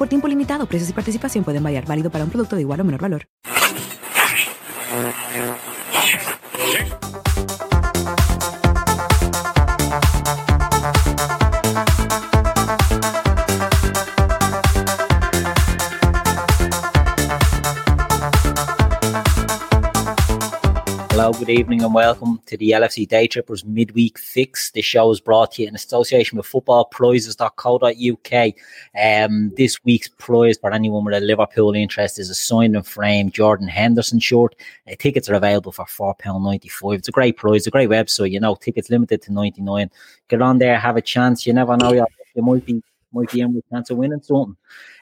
Por tiempo limitado, precios y participación pueden variar. Válido para un producto de igual o menor valor. Good evening, and welcome to the LFC Day Trippers midweek fix. The show is brought to you in association with footballprizes.co.uk. Um, this week's prize for anyone with a Liverpool interest is a signed and framed Jordan Henderson shirt. Uh, tickets are available for £4.95. It's a great prize, a great website. You know, tickets limited to 99 Get on there, have a chance. You never know, you might be might be in with a chance of winning something.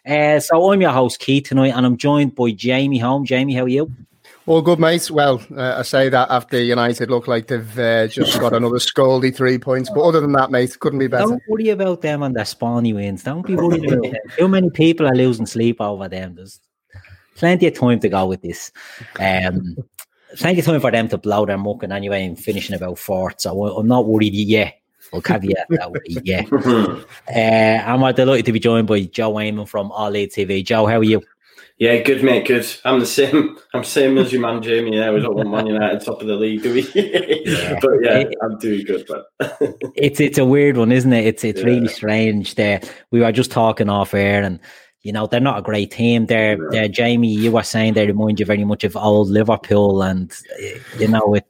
Uh, so I'm your host, Keith, tonight, and I'm joined by Jamie Home. Jamie, how are you? All good, mate. Well, uh, I say that after United look like they've uh, just got another scaldy three points. But other than that, mate, couldn't be better. Don't worry about them and their spawny wins. Don't be worried about them. Too many people are losing sleep over them. There's plenty of time to go with this. Um, plenty of time for them to blow their mucking anyway and finishing about fourth. So I'm not worried yet. I'll caveat that way, yeah. uh, I'm delighted to be joined by Joe Wayman from All Elite TV. Joe, how are you? Yeah, good mate, good. I'm the same. I'm same as your man Jamie. Yeah, we don't want Man United top of the league, do we? yeah. But yeah, I'm doing good. But it's it's a weird one, isn't it? It's it's yeah. really strange. There, we were just talking off air, and you know they're not a great team. They're, yeah. they're Jamie. You were saying they remind you very much of old Liverpool, and you know it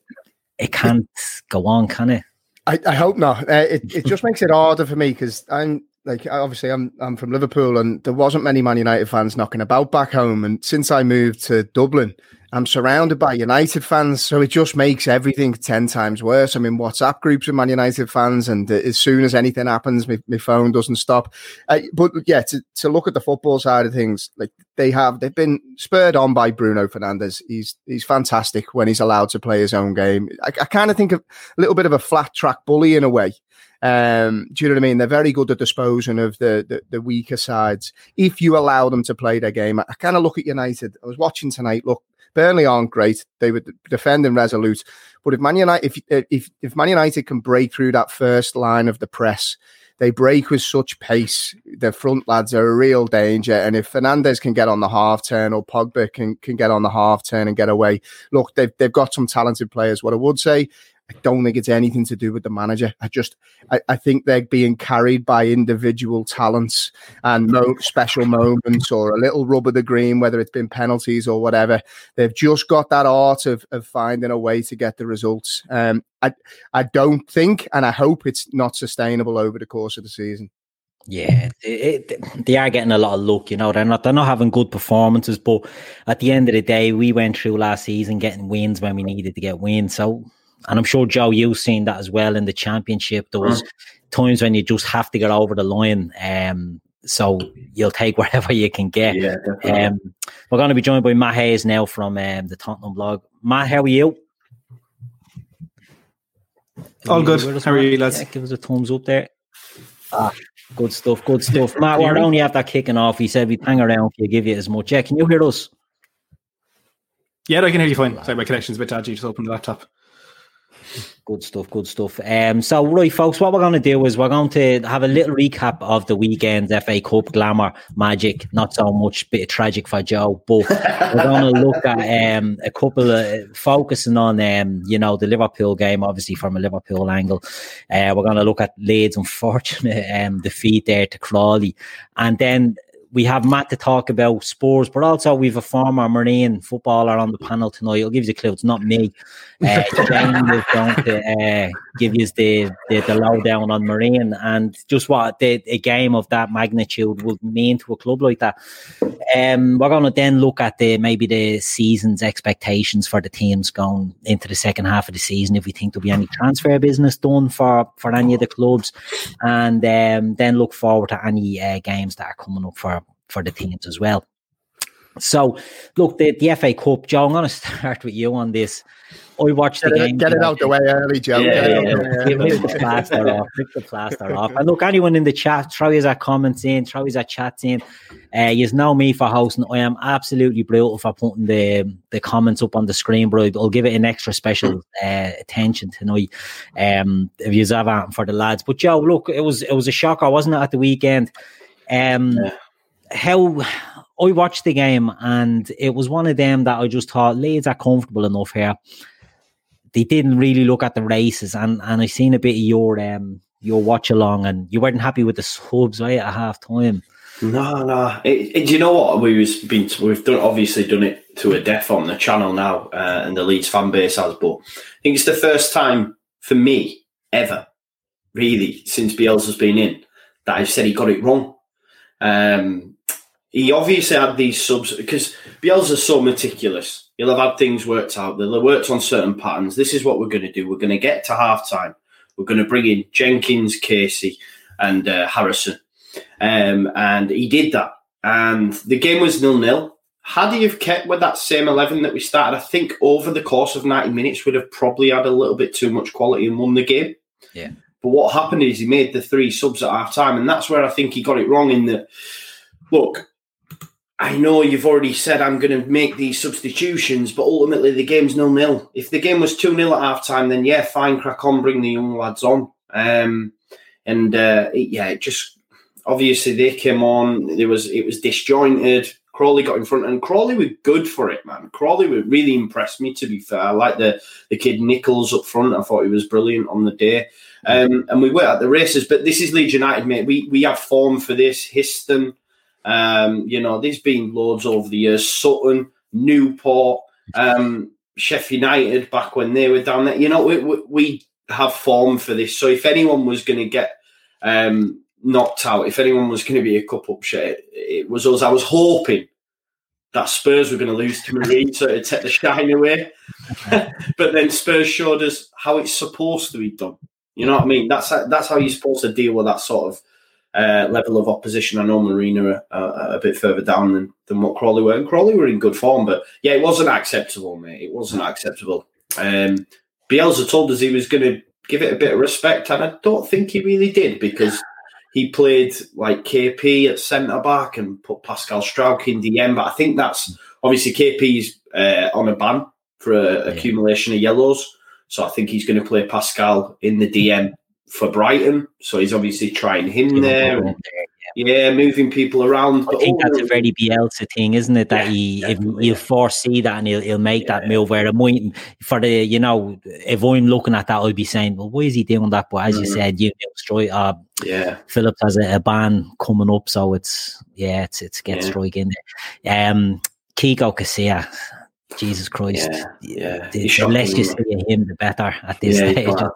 it can't go on, can it? I, I hope not. Uh, it it just makes it harder for me because I'm like obviously I'm I'm from Liverpool and there wasn't many Man United fans knocking about back home. And since I moved to Dublin I'm surrounded by United fans. So it just makes everything 10 times worse. I'm in WhatsApp groups with Man United fans and as soon as anything happens my, my phone doesn't stop. Uh, but yeah to, to look at the football side of things like they have they've been spurred on by Bruno Fernandes. He's he's fantastic when he's allowed to play his own game. I, I kind of think of a little bit of a flat track bully in a way um, do you know what I mean? They're very good at disposing of the, the, the weaker sides if you allow them to play their game. I, I kind of look at United. I was watching tonight. Look, Burnley aren't great. They were defending resolute, but if Man United, if if if Man United can break through that first line of the press, they break with such pace. The front lads are a real danger. And if Fernandes can get on the half turn or Pogba can, can get on the half turn and get away, look, they've, they've got some talented players. What I would say, I don't think it's anything to do with the manager. I just, I, I think they're being carried by individual talents and mo- special moments or a little rub of the green, whether it's been penalties or whatever. They've just got that art of, of finding a way to get the results. Um, I, I don't think, and I hope it's not sustainable over the course of the season. Yeah, it, it, they are getting a lot of luck. You know, they're not they're not having good performances, but at the end of the day, we went through last season getting wins when we needed to get wins. So and I'm sure Joe, you've seen that as well in the championship. There was mm. times when you just have to get over the line. Um, so you'll take whatever you can get. Yeah, um, we're going to be joined by Matt Hayes now from um, the Tottenham blog. Matt, how are you? All good. How are you, lads? Yeah, give us a thumbs up there. Ah, good stuff. Good stuff. Matt, we're only after kicking off. He said we'd hang around for you, give you as much. Yeah, can you hear us? Yeah, I can hear you fine. Sorry, my connection's a bit dodgy. Just open the laptop. Good stuff, good stuff. Um, so, right, folks, what we're going to do is we're going to have a little recap of the weekend's FA Cup glamour magic. Not so much bit of tragic for Joe, but we're going to look at um, a couple of focusing on, um, you know, the Liverpool game, obviously from a Liverpool angle. Uh, we're going to look at Leeds' unfortunate um, defeat there to Crawley, and then we have Matt to talk about Spurs, but also we've a former Marine footballer on the panel tonight. I'll give you a clue. It's not me. Uh, is going to uh, give you the, the, the lowdown on Marine and just what the, a game of that magnitude would mean to a club like that. Um, we're going to then look at the maybe the season's expectations for the teams going into the second half of the season. If we think there'll be any transfer business done for for any of the clubs, and um, then look forward to any uh, games that are coming up for for the teams as well. So, look, the, the FA Cup, Joe, I'm going to start with you on this. I watched the Get, game. get it out the way early, Joe. Yeah, Get it yeah, the. Rip the plaster off. Rip the plaster off. And look, anyone in the chat, throw his comments in, throw his chats in. Uh, you know me for hosting. I am absolutely brutal for putting the the comments up on the screen, bro. I'll give it an extra special uh, attention tonight. Um, if you have anything for the lads. But Joe, look, it was it was a shocker, wasn't it, at the weekend? Um, Yeah. How I watched the game and it was one of them that I just thought Leeds are comfortable enough here. They didn't really look at the races and and I seen a bit of your um your watch along and you weren't happy with the subs right at half time. No, no. It, it- do you know what we was been? We've done obviously done it to a death on the channel now, uh, and the Leeds fan base has. But I think it's the first time for me ever, really, since Bielsa's been in, that I've said he got it wrong. Um, he obviously had these subs because Bielsa's so meticulous. He'll have had things worked out. They'll have worked on certain patterns. This is what we're going to do. We're going to get to half time. We're going to bring in Jenkins, Casey, and uh, Harrison. Um, and he did that. And the game was nil nil. Had he have kept with that same 11 that we started, I think over the course of 90 minutes would have probably had a little bit too much quality and won the game. Yeah. But what happened is he made the three subs at half time. And that's where I think he got it wrong in that, look, I know you've already said I'm going to make these substitutions, but ultimately the game's nil nil. If the game was 2 0 at half time, then yeah, fine, crack on, bring the young lads on. Um, and uh, it- yeah, it just obviously they came on. There was it was disjointed. Crawley got in front, and Crawley were good for it, man. Crawley were really impressed me. To be fair, I like the the kid Nichols up front. I thought he was brilliant on the day. Um, and we were at the races, but this is Leeds United, mate. We we have form for this. Histon, um, you know, there's been loads over the years. Sutton, Newport, um, Sheffield United back when they were down there. You know, we, we, have form for this. So if anyone was going to get um, knocked out, if anyone was going to be a cup up shit, it, it was us. I was hoping that Spurs were going to lose to Marine so it'd take the shine away. but then Spurs showed us how it's supposed to be done. You know what I mean? That's that's how you're supposed to deal with that sort of uh, level of opposition. I know Marine are uh, a bit further down than, than what Crawley were. And Crawley were in good form, but yeah, it wasn't acceptable, mate. It wasn't acceptable. Um, Bielsa told us he was going to give it a bit of respect, and I don't think he really did because he played like KP at centre back and put Pascal Struijk in DM. But I think that's obviously KP's uh, on a ban for a, accumulation of yellows. So I think he's going to play Pascal in the DM for Brighton. So he's obviously trying him there. and- yeah, moving people around. I think that's a very Bielsa thing, isn't it? That he if he'll foresee that and he'll, he'll make that move. Where it might for the you know, if I'm looking at that, I'd be saying, well, why is he doing that? But as you Mhm. said, you know, Struijk. Uh, yeah, Phillips has a, a ban coming up, so it's yeah, it's it's get Yeah. Struijk in there. Um, Kiko Casilla, Jesus Christ, Yeah, yeah. The, the less you see of him, the better at this Yeah, stage.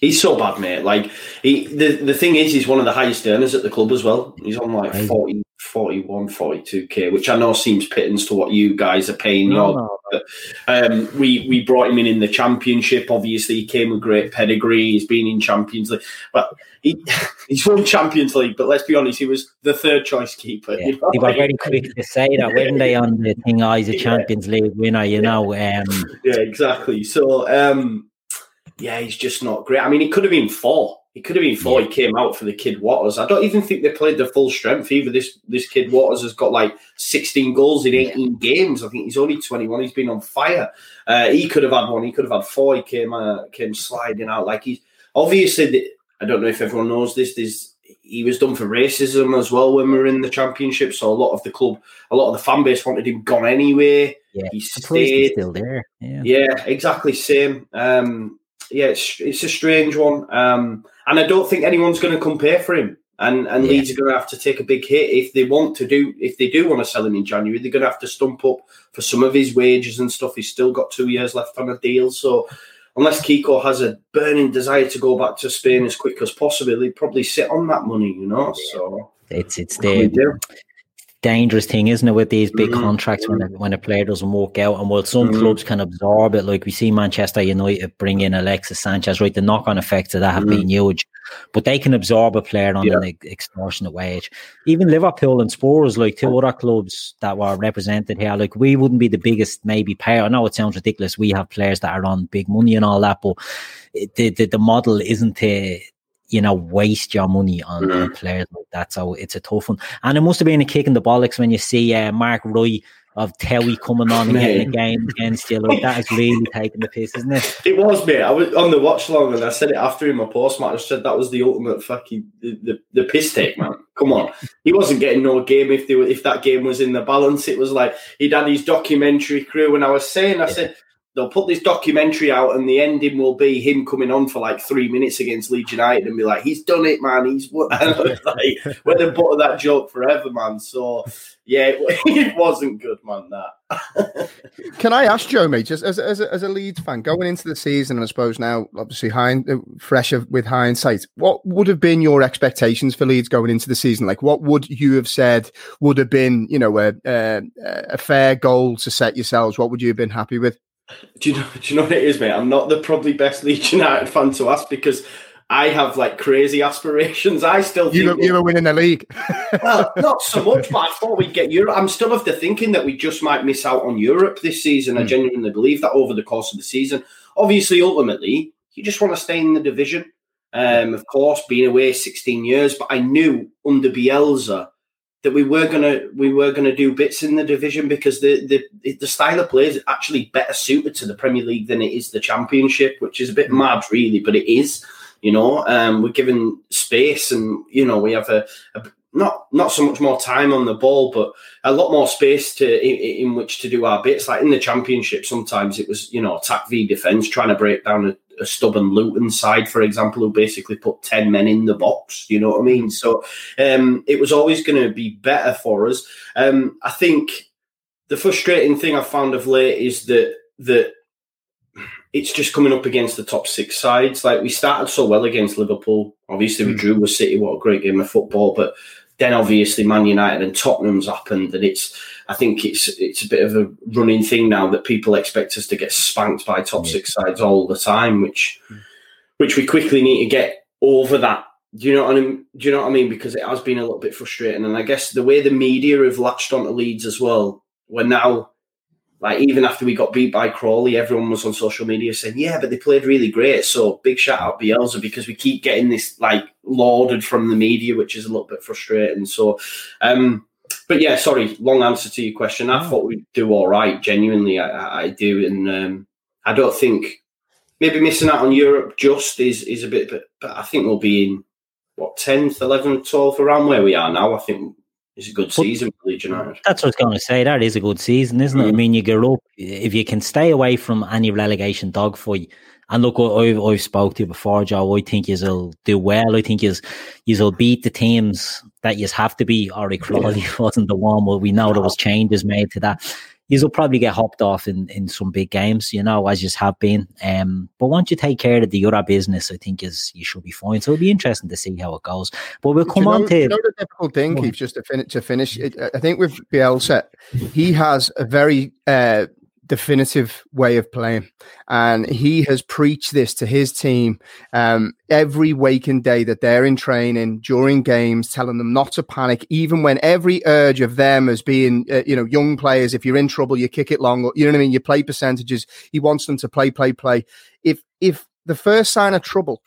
He's so bad, mate. Like he, the the thing is, he's one of the highest earners at the club as well. He's on like Crazy. 40, 41, 42 k, which I know seems pittance to what you guys are paying. No, your, no. but, um, we we brought him in in the championship. Obviously, he came with great pedigree. He's been in Champions League, but he he's won Champions League. But let's be honest, he was the third choice keeper. Yeah. you know? They were very quick to say that, weren't they, on the thing, oh, he's a Champions League winner, you know. Um, yeah, exactly. So, um, yeah, he's just not great. I mean, he could have been four. He could have been four. He came out for the kid Waters. I don't even think they played the full strength either. This this kid Waters has got like 16 goals in 18 games. I think he's only 21. He's been on fire. Uh, he could have had one. He could have had four. He came uh, came sliding out like he's obviously. The, I don't know if everyone knows this. There's he was done for racism as well when we were in the championship. So a lot of the club, a lot of the fan base wanted him gone anyway. yeah, He stayed. still there. Yeah. Yeah, exactly. Same. Um, yeah, it's it's a strange one, um, and I don't think anyone's going to compare for him. And and Yeah. Leeds are going to have to take a big hit if they want to do if they do want to sell him in January. They're going to have to stump up for some of his wages and stuff. He's still got two years left on a deal, so unless Kiko has a burning desire to go back to Spain as quick as possible, he'd probably sit on that money, you know. So It's it's what can we the do? Dangerous thing, isn't it, with these big Mhm. contracts when a, when a player doesn't work out, and while some Mhm. clubs can absorb it, like we see Manchester United bring in Alexis Sanchez, right? The knock-on effects of that have Mhm. been huge, but they can absorb a player on Yeah. an ex- extortionate wage. Even Liverpool and Spurs, like two other clubs that were represented here, like we wouldn't be the biggest maybe payer. I know it sounds ridiculous. We have players that are on big money and all that, but it, the, the the model isn't to you know waste your money on, on players like that. So it's a tough one. And it must have been a kick in the bollocks when you see uh, Mark Wright of Towie coming on and getting a game against you. Like that is really taking the piss, isn't it? It was, mate. I was on the watch long and I said it after in my post match. I said that was the ultimate fucking the, the, the piss take, man. Come on. He wasn't getting no game if they were, if that game was in the balance. It was like he'd had his documentary crew, and I was saying, I said, they'll put this documentary out and the ending will be him coming on for like three minutes against Leeds United and be like, he's done it, man. He's won. I was like, we're the butt of that joke forever, man. So yeah, it, it wasn't good, man. That. Can I ask Joe, mate, just as, as, a, as a Leeds fan, going into the season, and I suppose now, obviously, hind, uh, fresher with hindsight, what would have been your expectations for Leeds going into the season? Like, what would you have said would have been, you know, a, a, a fair goal to set yourselves? What would you have been happy with? Do you know? Do you know what it is, mate? I'm not the probably best Leeds United fan to ask because I have like crazy aspirations. I still think You were, you were winning the league. well, not so much, but I thought we'd get Europe. I'm still of the thinking that we just might miss out on Europe this season. I genuinely believe that over the course of the season. Obviously, ultimately, you just want to stay in the division. Um, of course, being away 16 years, but I knew under Bielsa that we were gonna we were gonna do bits in the division because the the the style of play is actually better suited to the Premier League than it is the Championship, which is a bit mad, really, but it is. You know, um, we're given space, and you know we have a, a not not so much more time on the ball, but a lot more space to in, in which to do our bits. Like in the Championship, sometimes it was you know attack v defense, trying to break down a, a stubborn Luton side, for example, who basically put ten men in the box. You know what I mean? So um, it was always going to be better for us. Um, I think the frustrating thing I've found of late is that that it's just coming up against the top six sides. Like we started so well against Liverpool. Obviously, we drew with City. What a great game of football! But then obviously Man United and Tottenham's happened, and it's. I think it's it's a bit of a running thing now that people expect us to get spanked by top six sides all the time, which which we quickly need to get over that. Do you know what I mean? Do you know what I mean? Because it has been a little bit frustrating, and I guess the way the media have latched onto Leeds as well. We're now like even after we got beat by Crawley, everyone was on social media saying, "Yeah, but they played really great." So big shout out Bielsa because we keep getting this like lauded from the media, which is a little bit frustrating. So, um, but yeah, sorry, long answer to your question. I thought we'd do all right. Genuinely, I, I- do, and um, I don't think maybe missing out on Europe just is is a bit, but, but I think we'll be in what tenth, eleventh, twelfth, around where we are now. I think it's a good season for Leeds United. That's what I was going to say. That is a good season, isn't it? I mean, you get up if you can stay away from any relegation dogfight. And look, I've, I've spoke to you before, Joe. I think you'll do well. I think you'll you'll beat the teams that you have to beat. Ori Crawley wasn't the one, but we know there was changes made to that. You'll probably get hopped off in, in some big games, you know, as you have been. Um, but once you take care of the other business, I think is you should be fine. So it'll be interesting to see how it goes. But we'll come you know, on to you know the difficult thing, Keith, just to finish. To finish, I think with Bielsa, he has a very uh, definitive way of playing, and he has preached this to his team um, every waking day that they're in training during games, telling them not to panic, even when every urge of them as being, uh, you know, young players. If you're in trouble, you kick it long. You know what I mean? You play percentages. He wants them to play, play, play. If if the first sign of trouble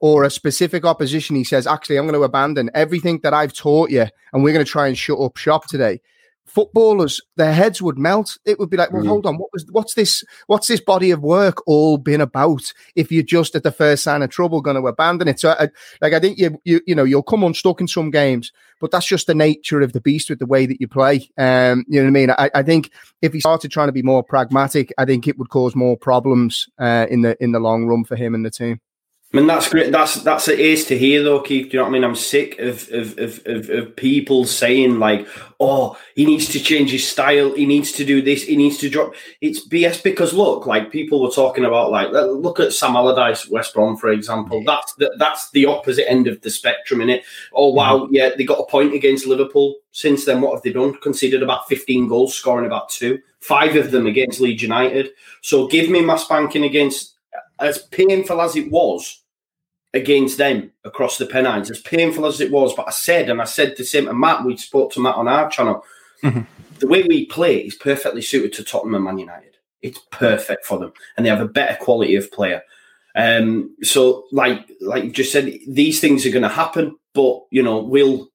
or a specific opposition, he says, actually, I'm going to abandon everything that I've taught you and we're going to try and shut up shop today. Footballers, their heads would melt. It would be like, well, Mm. hold on, what was what's this? What's this body of work all been about? If you're just at the first sign of trouble going to abandon it, so I, like I think you you you know you'll come unstuck in some games, but that's just the nature of the beast with the way that you play. Um, you know what I mean? I, I think if he started trying to be more pragmatic, I think it would cause more problems uh, in the in the long run for him and the team. I mean, that's great. That's that's it is to hear, though, Keith. Do you know what I mean? I'm sick of of, of, of of people saying like, "Oh, he needs to change his style. He needs to do this. He needs to drop." It's BS because look, like people were talking about, like, look at Sam Allardyce, West Brom, for example. That's the, that's the opposite end of the spectrum, in it. Oh wow, mm-hmm. yeah, they got a point against Liverpool. Since then, what have they done? Conceded about 15 goals, scoring about two, five of them against Leeds United. So give me my spanking against as painful as it was against them across the Pennines, as painful as it was. But I said, and I said the same to Matt, we spoke to Matt on our channel, mm-hmm. the way we play is perfectly suited to Tottenham and Man United. It's perfect for them, and they have a better quality of player. Um, so, like, like you just said, these things are going to happen, but you know, we'll,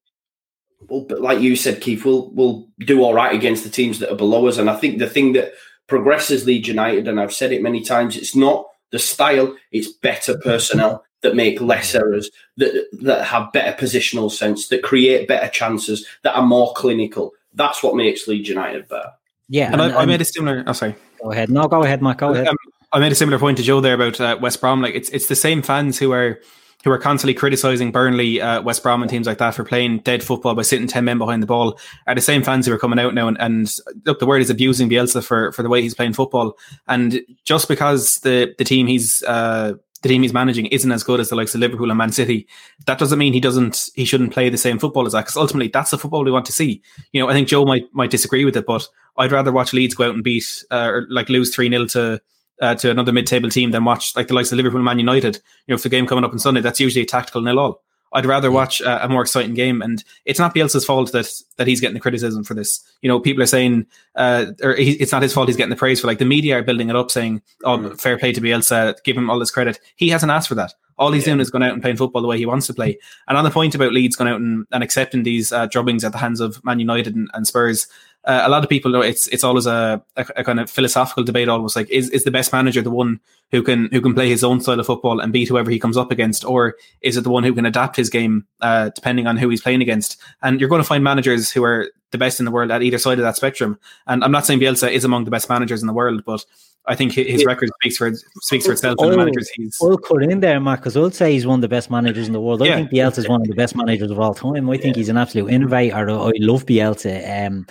we'll, like you said, Keith, we'll we'll do all right against the teams that are below us. And I think the thing that progresses Leeds United, and I've said it many times, it's not the style; it's better personnel that make less errors, that that have better positional sense, that create better chances, that are more clinical. That's what makes Leeds United better. Yeah, and, and I, I, made a similar. Oh, sorry. Go ahead. No, go ahead, Matt. Go ahead. Um, I made a similar point to Joe there about uh, West Brom. Like it's it's the same fans who are who are constantly criticizing Burnley, uh, West Brom, and teams like that for playing dead football by sitting ten men behind the ball. Are the same fans who are coming out now and, and look, the word is abusing Bielsa for for the way he's playing football. And just because the the team he's uh, the team he's managing isn't as good as the likes of Liverpool and Man City, that doesn't mean he doesn't he shouldn't play the same football as that. Because ultimately, that's the football we want to see. You know, I think Joe might might disagree with it, but I'd rather watch Leeds go out and beat uh, or like lose three 0 to uh, to another mid table team than watch like the likes of Liverpool and Man United. You know, if the game coming up on Sunday, that's usually a tactical nil all. I'd rather watch a, a, more exciting game, and it's not Bielsa's fault that that he's getting the criticism for this. You know, people are saying, uh, or he, it's not his fault he's getting the praise for. Like the media are building it up, saying, "Oh, mm. fair play to Bielsa, give him all this credit." He hasn't asked for that. All he's yeah. doing is going out and playing football the way he wants to play. And on the point about Leeds going out and, and accepting these uh, drubbings at the hands of Man United and, and Spurs, uh, a lot of people know it's it's always a, a, a, kind of philosophical debate. Almost like is is the best manager the one who can who can play his own style of football and beat whoever he comes up against, or is it the one who can adapt his game uh, depending on who he's playing against? And you're going to find managers who are the best in the world at either side of that spectrum. And I'm not saying Bielsa is among the best managers in the world, but I think his record speaks for speaks for itself. and the managers he's. I'll put in there, Mark, because I'll say he's one of the best managers in the world. I yeah. think Bielsa is one of the best managers of all time. I think yeah. he's an absolute innovator. I love Bielsa. Um,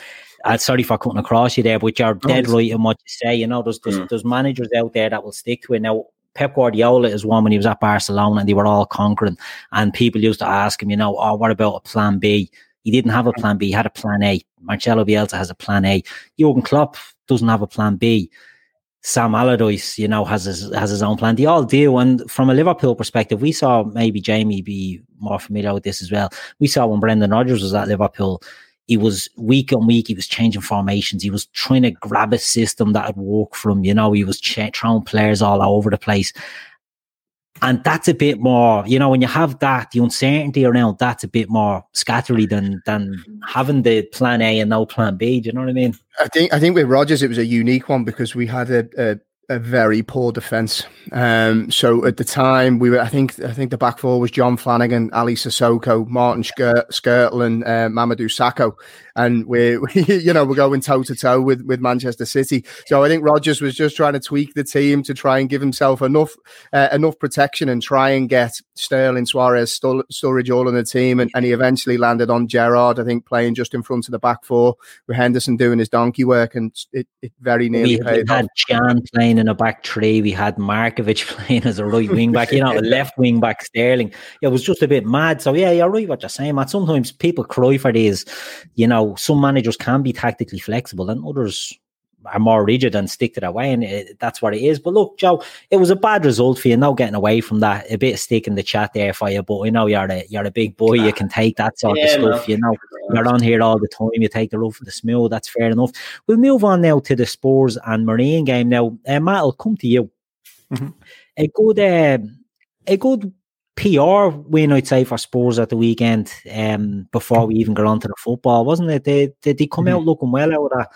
uh, sorry for cutting across you there, but you're dead right in what you say. You know, there's there's, mm. there's managers out there that will stick to it. Now, Pep Guardiola is one when he was at Barcelona and they were all conquering, and people used to ask him, you know, oh, what about a plan B? He didn't have a mm. plan B. He had a plan A. Marcelo Bielsa has a plan A. Jurgen Klopp doesn't have a plan B. Sam Allardyce, you know, has his has his own plan. They all do. And from a Liverpool perspective, we saw maybe Jamie be more familiar with this as well. We saw when Brendan Rodgers was at Liverpool, he was week on week, he was changing formations. He was trying to grab a system that would work for him. You know, he was ch- throwing players all over the place. And that's a bit more, you know, when you have that, the uncertainty around that's a bit more scattery than than having the plan A and no plan B. Do you know what I mean? I think I think with Rodgers it was a unique one because we had a, a a very poor defense. Um, so at the time, we were. I think. I think the back four was John Flanagan, Aly Cissokho, Martin Skirt, Skrtel, uh, Mamadou Sakho, and we're we, you know we're going toe to toe with with Manchester City. So I think Rodgers was just trying to tweak the team to try and give himself enough uh, enough protection and try and get Sterling, Suarez, Sturridge all in the team, and, and he eventually landed on Gerrard. I think playing just in front of the back four with Henderson doing his donkey work, and it, it very nearly we, paid. We had playing playing in a back three. We had Markovic playing as a right wing back, you know, a left wing back Sterling. It was just a bit mad. So yeah, you're right what you're saying, Matt. Sometimes people cry for these, you know, some managers can be tactically flexible and others are more rigid and stick to their way, and it, that's what it is. But look, Joe, it was a bad result for you. No getting away from that. A bit of stick in the chat there for you, but you know you're a you're a big boy. You can take that sort yeah, of stuff. You know you're on here all the time. You take the rough for the smooth. That's fair enough. We'll move on now to the Spurs and Marine game. Now, uh, Matt, I'll come to you. Mm-hmm. A good, uh, a good PR win, I'd say, for Spurs at the weekend. Um, before we even got onto the football, wasn't it? They did they come mm-hmm. out looking well out of that?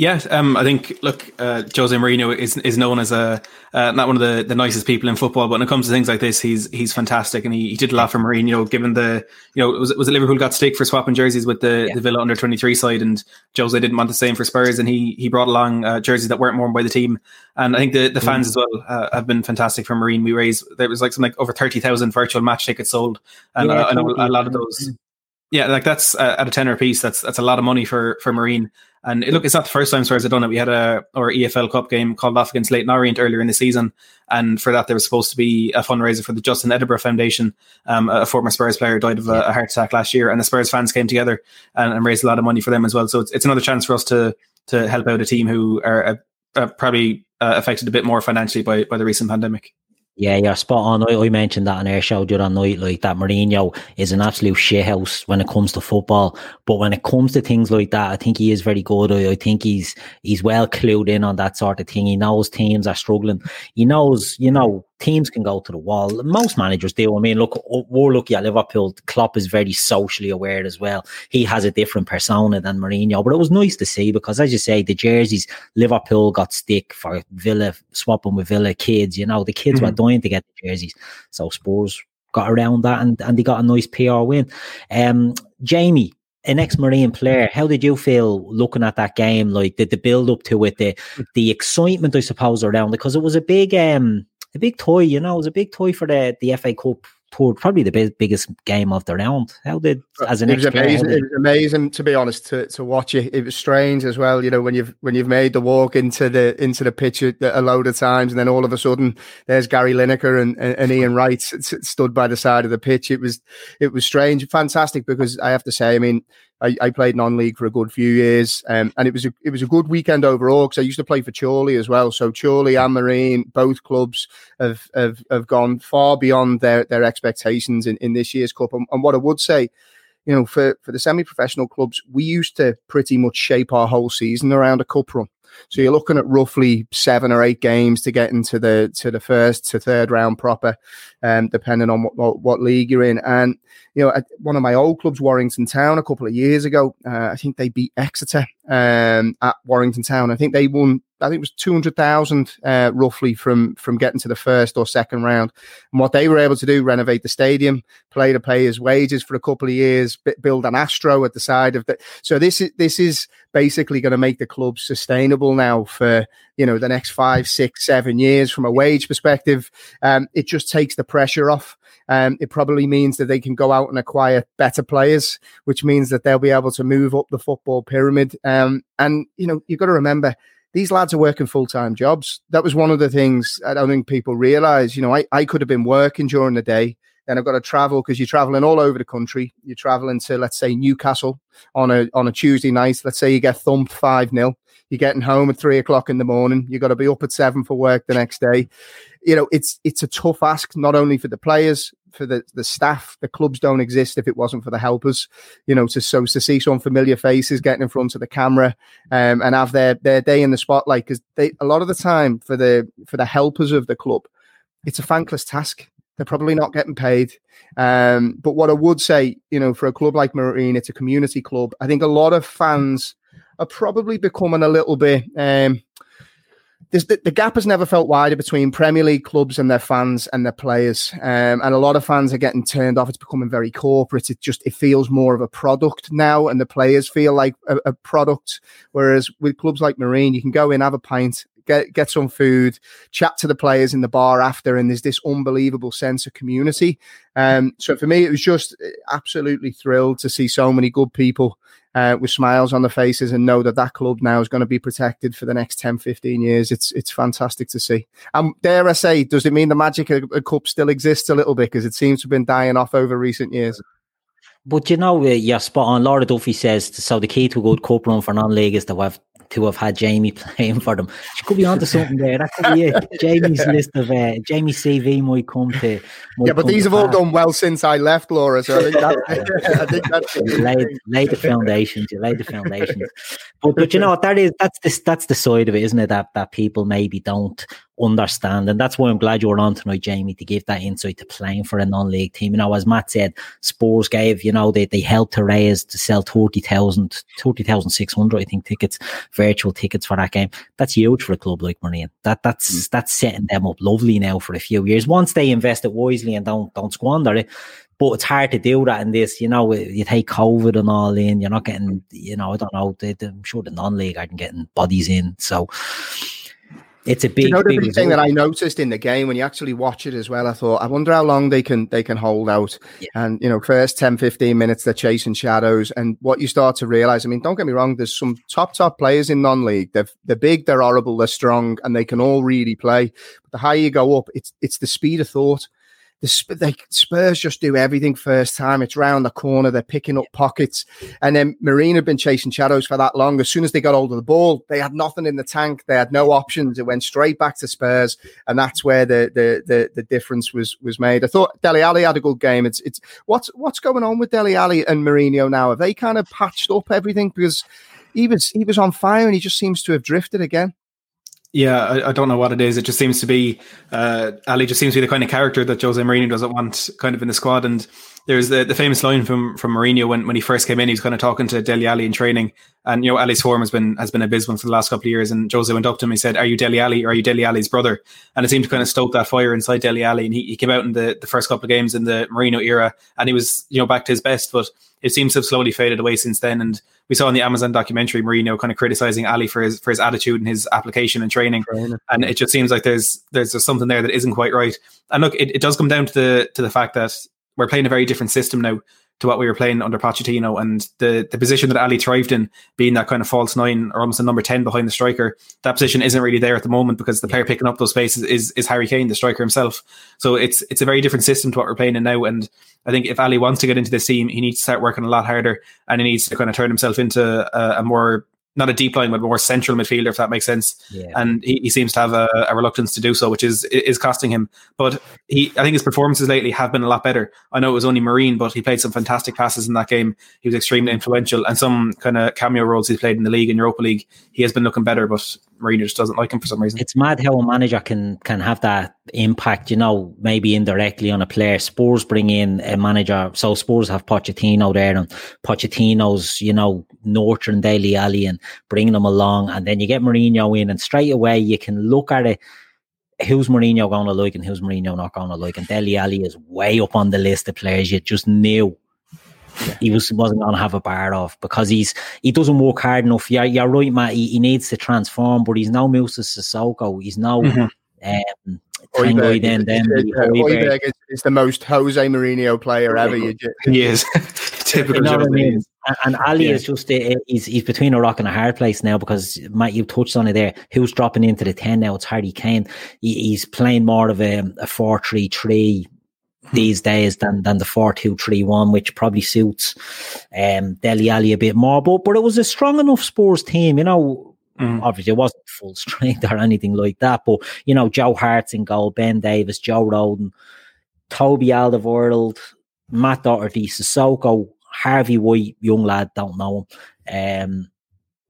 Yeah, um, I think look, uh, Jose Mourinho is is known as a uh, not one of the, the nicest people in football, but when it comes to things like this, he's he's fantastic, and he, he did a lot for Marine. Given the you know was it was it Liverpool got stick for swapping jerseys with the, yeah. the Villa under twenty three side, and Jose didn't want the same for Spurs, and he he brought along uh, jerseys that weren't worn by the team, and I think the, the fans mm. as well uh, have been fantastic for Marine. We raised there was like something like over thirty thousand virtual match tickets sold, and yeah, I know a lot of those. Yeah, like that's uh, at a tenner piece. That's that's a lot of money for for Marine. And look, it's not the first time Spurs have done it. We had a our EFL Cup game called off against Leyton Orient earlier in the season, and for that there was supposed to be a fundraiser for the Justin Edinburgh Foundation. Um, a former Spurs player died of a, a, heart attack last year, and the Spurs fans came together and, and, raised a lot of money for them as well. So it's, it's another chance for us to to help out a team who are uh, uh, probably uh, affected a bit more financially by by the recent pandemic. Yeah, you're spot on. I, I mentioned that on our show during the night, like that Mourinho is an absolute shithouse when it comes to football. But when it comes to things like that, I think he is very good. I, I think he's he's well clued in on that sort of thing. He knows teams are struggling. He knows, you know, teams can go to the wall. Most managers do. I mean, look, we're lucky at Liverpool. Klopp is very socially aware as well. He has a different persona than Mourinho, but it was nice to see because, as you say, the jerseys, Liverpool got stick for Villa, swapping with Villa kids. You know, the kids mm-hmm. were dying to get the jerseys. So Spurs got around that and, and they got a nice PR win. Um, Jamie, an ex-marine player how did you feel looking at that game like the, the build up to it the the excitement i suppose around it because it was a big um a big toy, you know, it was a big toy for the, the FA Cup tour, probably the big, biggest game of the round. How did as an it was amazing, it was amazing to be honest to, to watch it. It was strange as well, you know, when you've when you've made the walk into the into the pitch a, a load of times, and then all of a sudden there's Gary Lineker and, and, and Ian Wright stood by the side of the pitch. It was it was strange, fantastic because I have to say, I mean, I, I played non-league for a good few years, um, and it was a, it was a good weekend overall because I used to play for Chorley as well. So Chorley and Marine, both clubs have have, have gone far beyond their their expectations in, in this year's cup. And, and what I would say, you know, for for the semi-professional clubs, we used to pretty much shape our whole season around a cup run. So you're looking at roughly seven or eight games to get into the to the first to third round proper, um, depending on what, what, what league you're in. And you know, at one of my old clubs, Warrington Town, a couple of years ago, uh, I think they beat Exeter um, at Warrington Town. I think they won I think it was 200,000 uh, roughly from from getting to the first or second round. And what they were able to do, renovate the stadium, play the players' wages for a couple of years, build an Astro at the side of the. So this is this is basically going to make the club sustainable now for you know the next five, six, seven years from a wage perspective. Um, it just takes the pressure off. Um, it probably means that they can go out and acquire better players, which means that they'll be able to move up the football pyramid. Um, and you know you've got to remember these lads are working full time jobs. That was one of the things I don't think people realize. You know, I, I could have been working during the day. Then I've got to travel because you're traveling all over the country. You're traveling to, let's say, Newcastle on a on a Tuesday night. Let's say you get thumped five 0 You're getting home at three o'clock in the morning. You've got to be up at seven for work the next day. You know, it's it's a tough ask not only for the players, for the, the staff. The clubs don't exist if it wasn't for the helpers. You know, to so to see some familiar faces getting in front of the camera um, and have their their day in the spotlight because they a lot of the time for the for the helpers of the club, it's a thankless task. They're probably not getting paid. Um, but what I would say, you know, for a club like Marine, it's a community club. I think a lot of fans are probably becoming a little bit. Um, the, the, gap has never felt wider between Premier League clubs and their fans and their players. Um, and a lot of fans are getting turned off. It's becoming very corporate. It just it feels more of a product now, and the players feel like a, a product. Whereas with clubs like Marine, you can go in, have a pint, get get some food, chat to the players in the bar after, and there's this unbelievable sense of community. Um, so for me, it was just uh, absolutely thrilled to see so many good people uh, with smiles on their faces and know that that club now is going to be protected for the next 10, 15 years. It's it's fantastic to see. And dare I say, does it mean the magic of a cup still exists a little bit because it seems to have been dying off over recent years? But you know, uh, you're spot on. Laura Duffy says so. The key to a good cup run for non-league is to have to have had Jamie playing for them. She could be onto something there. That could be it. Jamie's list of uh, Jamie's CV might come to. Might yeah, but these have all done well since I left, Laura. So I think, that, I think that's you laid, laid the foundations. You laid the foundations. But but you know what? that is that's this that's the side of it, isn't it? That that people maybe don't understand. And that's why I'm glad you're on tonight, Jamie, to give that insight to playing for a non-league team. You know, as Matt said, Spurs gave, you know, they, they helped to raise to sell 30,000, 30,600, I think, tickets, virtual tickets for that game. That's huge for a club like Marine. That that's mm. that's setting them up lovely now for a few years. Once they invest it wisely and don't don't squander it. But it's hard to do that in this, you know. You take COVID and all in, you're not getting, you know. I don't know. They, I'm sure the non-league aren't getting bodies in, so it's a big, you know, big thing that I noticed in the game when you actually watch it as well. I thought, I wonder how long they can they can hold out. Yeah. And you know, first 10, 15 minutes they're chasing shadows, and what you start to realize. I mean, don't get me wrong. There's some top top players in non-league. They're they're big, they're horrible, they're strong, and they can all really play. But the higher you go up, it's it's the speed of thought the they, Spurs just do everything first time. It's round the corner. They're picking up pockets. And then Marine had been chasing shadows for that long. As soon as they got hold of the ball, they had nothing in the tank. They had no options. It went straight back to Spurs. And that's where the the the, the difference was was made. I thought Dele Alli had a good game. It's it's what's what's going on with Dele Alli and Mourinho now? Have they kind of patched up everything? Because he was he was on fire and he just seems to have drifted again. Yeah, I, I, don't know what it is. It just seems to be uh, Alli just seems to be the kind of character that Jose Mourinho doesn't want kind of in the squad. And there's the, the famous line from from Mourinho when, when he first came in, he was kind of talking to Dele Alli in training, and you know Alli's form has been has been abysmal for the last couple of years. And Jose went up to him, and he said, "Are you Dele Alli? or are you Dele Alli's brother?" And it seemed to kind of stoke that fire inside Dele Alli. And he, he came out in the, the first couple of games in the Mourinho era, and he was you know back to his best, but it seems to have slowly faded away since then. And we saw in the Amazon documentary Mourinho kind of criticizing Alli for his for his attitude and his application and training, and it just seems like there's there's something there that isn't quite right. And look, it, it does come down to the to the fact that we're playing a very different system now to what we were playing under Pochettino and the, the position that Alli thrived in, being that kind of false nine or almost a number 10 behind the striker, that position isn't really there at the moment because the player picking up those spaces is, is Harry Kane, the striker himself. So it's it's a very different system to what we're playing in now. And I think if Alli wants to get into this team, he needs to start working a lot harder and he needs to kind of turn himself into a, a more not a deep line, but more central midfielder, if that makes sense. Yeah. And he, he seems to have a, a, reluctance to do so, which is is costing him. But he, I think his performances lately have been a lot better. I know it was only Marine, but he played some fantastic passes in that game. He was extremely influential, and some kind of cameo roles he's played in the league and Europa League, he has been looking better. But Mourinho just doesn't like him for some reason. It's mad how a manager can can have that impact, you know, maybe indirectly on a player. Spurs bring in a manager, so Spurs have Pochettino there, and Pochettino's, you know, nurturing Dele Alli and bringing them along, and then you get Mourinho in, and straight away you can look at it. Who's Mourinho going to like and who's Mourinho not going to like? And Dele Alli is way up on the list of players you just knew he was wasn't going to have a bar off because he's he doesn't work hard enough. Yeah, you're right, Matt. He, he needs to transform, but he's no Moussa Sissoko. He's no mm-hmm. um, then. Then Højbjerg is, is, the most Jose Mourinho player ever. You just, he is typical. You know I mean? And, and Alli yeah. is just uh, he's he's between a rock and a hard place now because Matt, you touched on it there. Who's dropping into the ten now? It's Harry Kane. He, he's playing more of a, a four three three these days than than the four two three one, which probably suits um, Dele Alli a bit more. But but it was a strong enough Spurs team, you know. Mm. Obviously, it wasn't full strength or anything like that, but you know, Joe Hart's in goal, Ben Davies, Joe Rodon, Toby Alderweireld, Matt Doherty, Sissoko, Harvey White, young lad, don't know him. Um,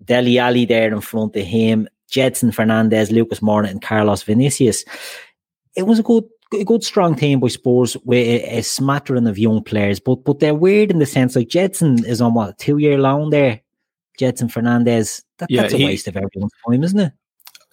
Dele Alli there in front of him, Gedson Fernandes, Lucas Moura, and Carlos Vinicius. It was a good a good strong team by Spurs with a, a, smattering of young players, but but they're weird in the sense like Gedson is on what two year loan there. Gedson Fernandes, that, yeah, that's a he, waste of everyone's time, isn't it?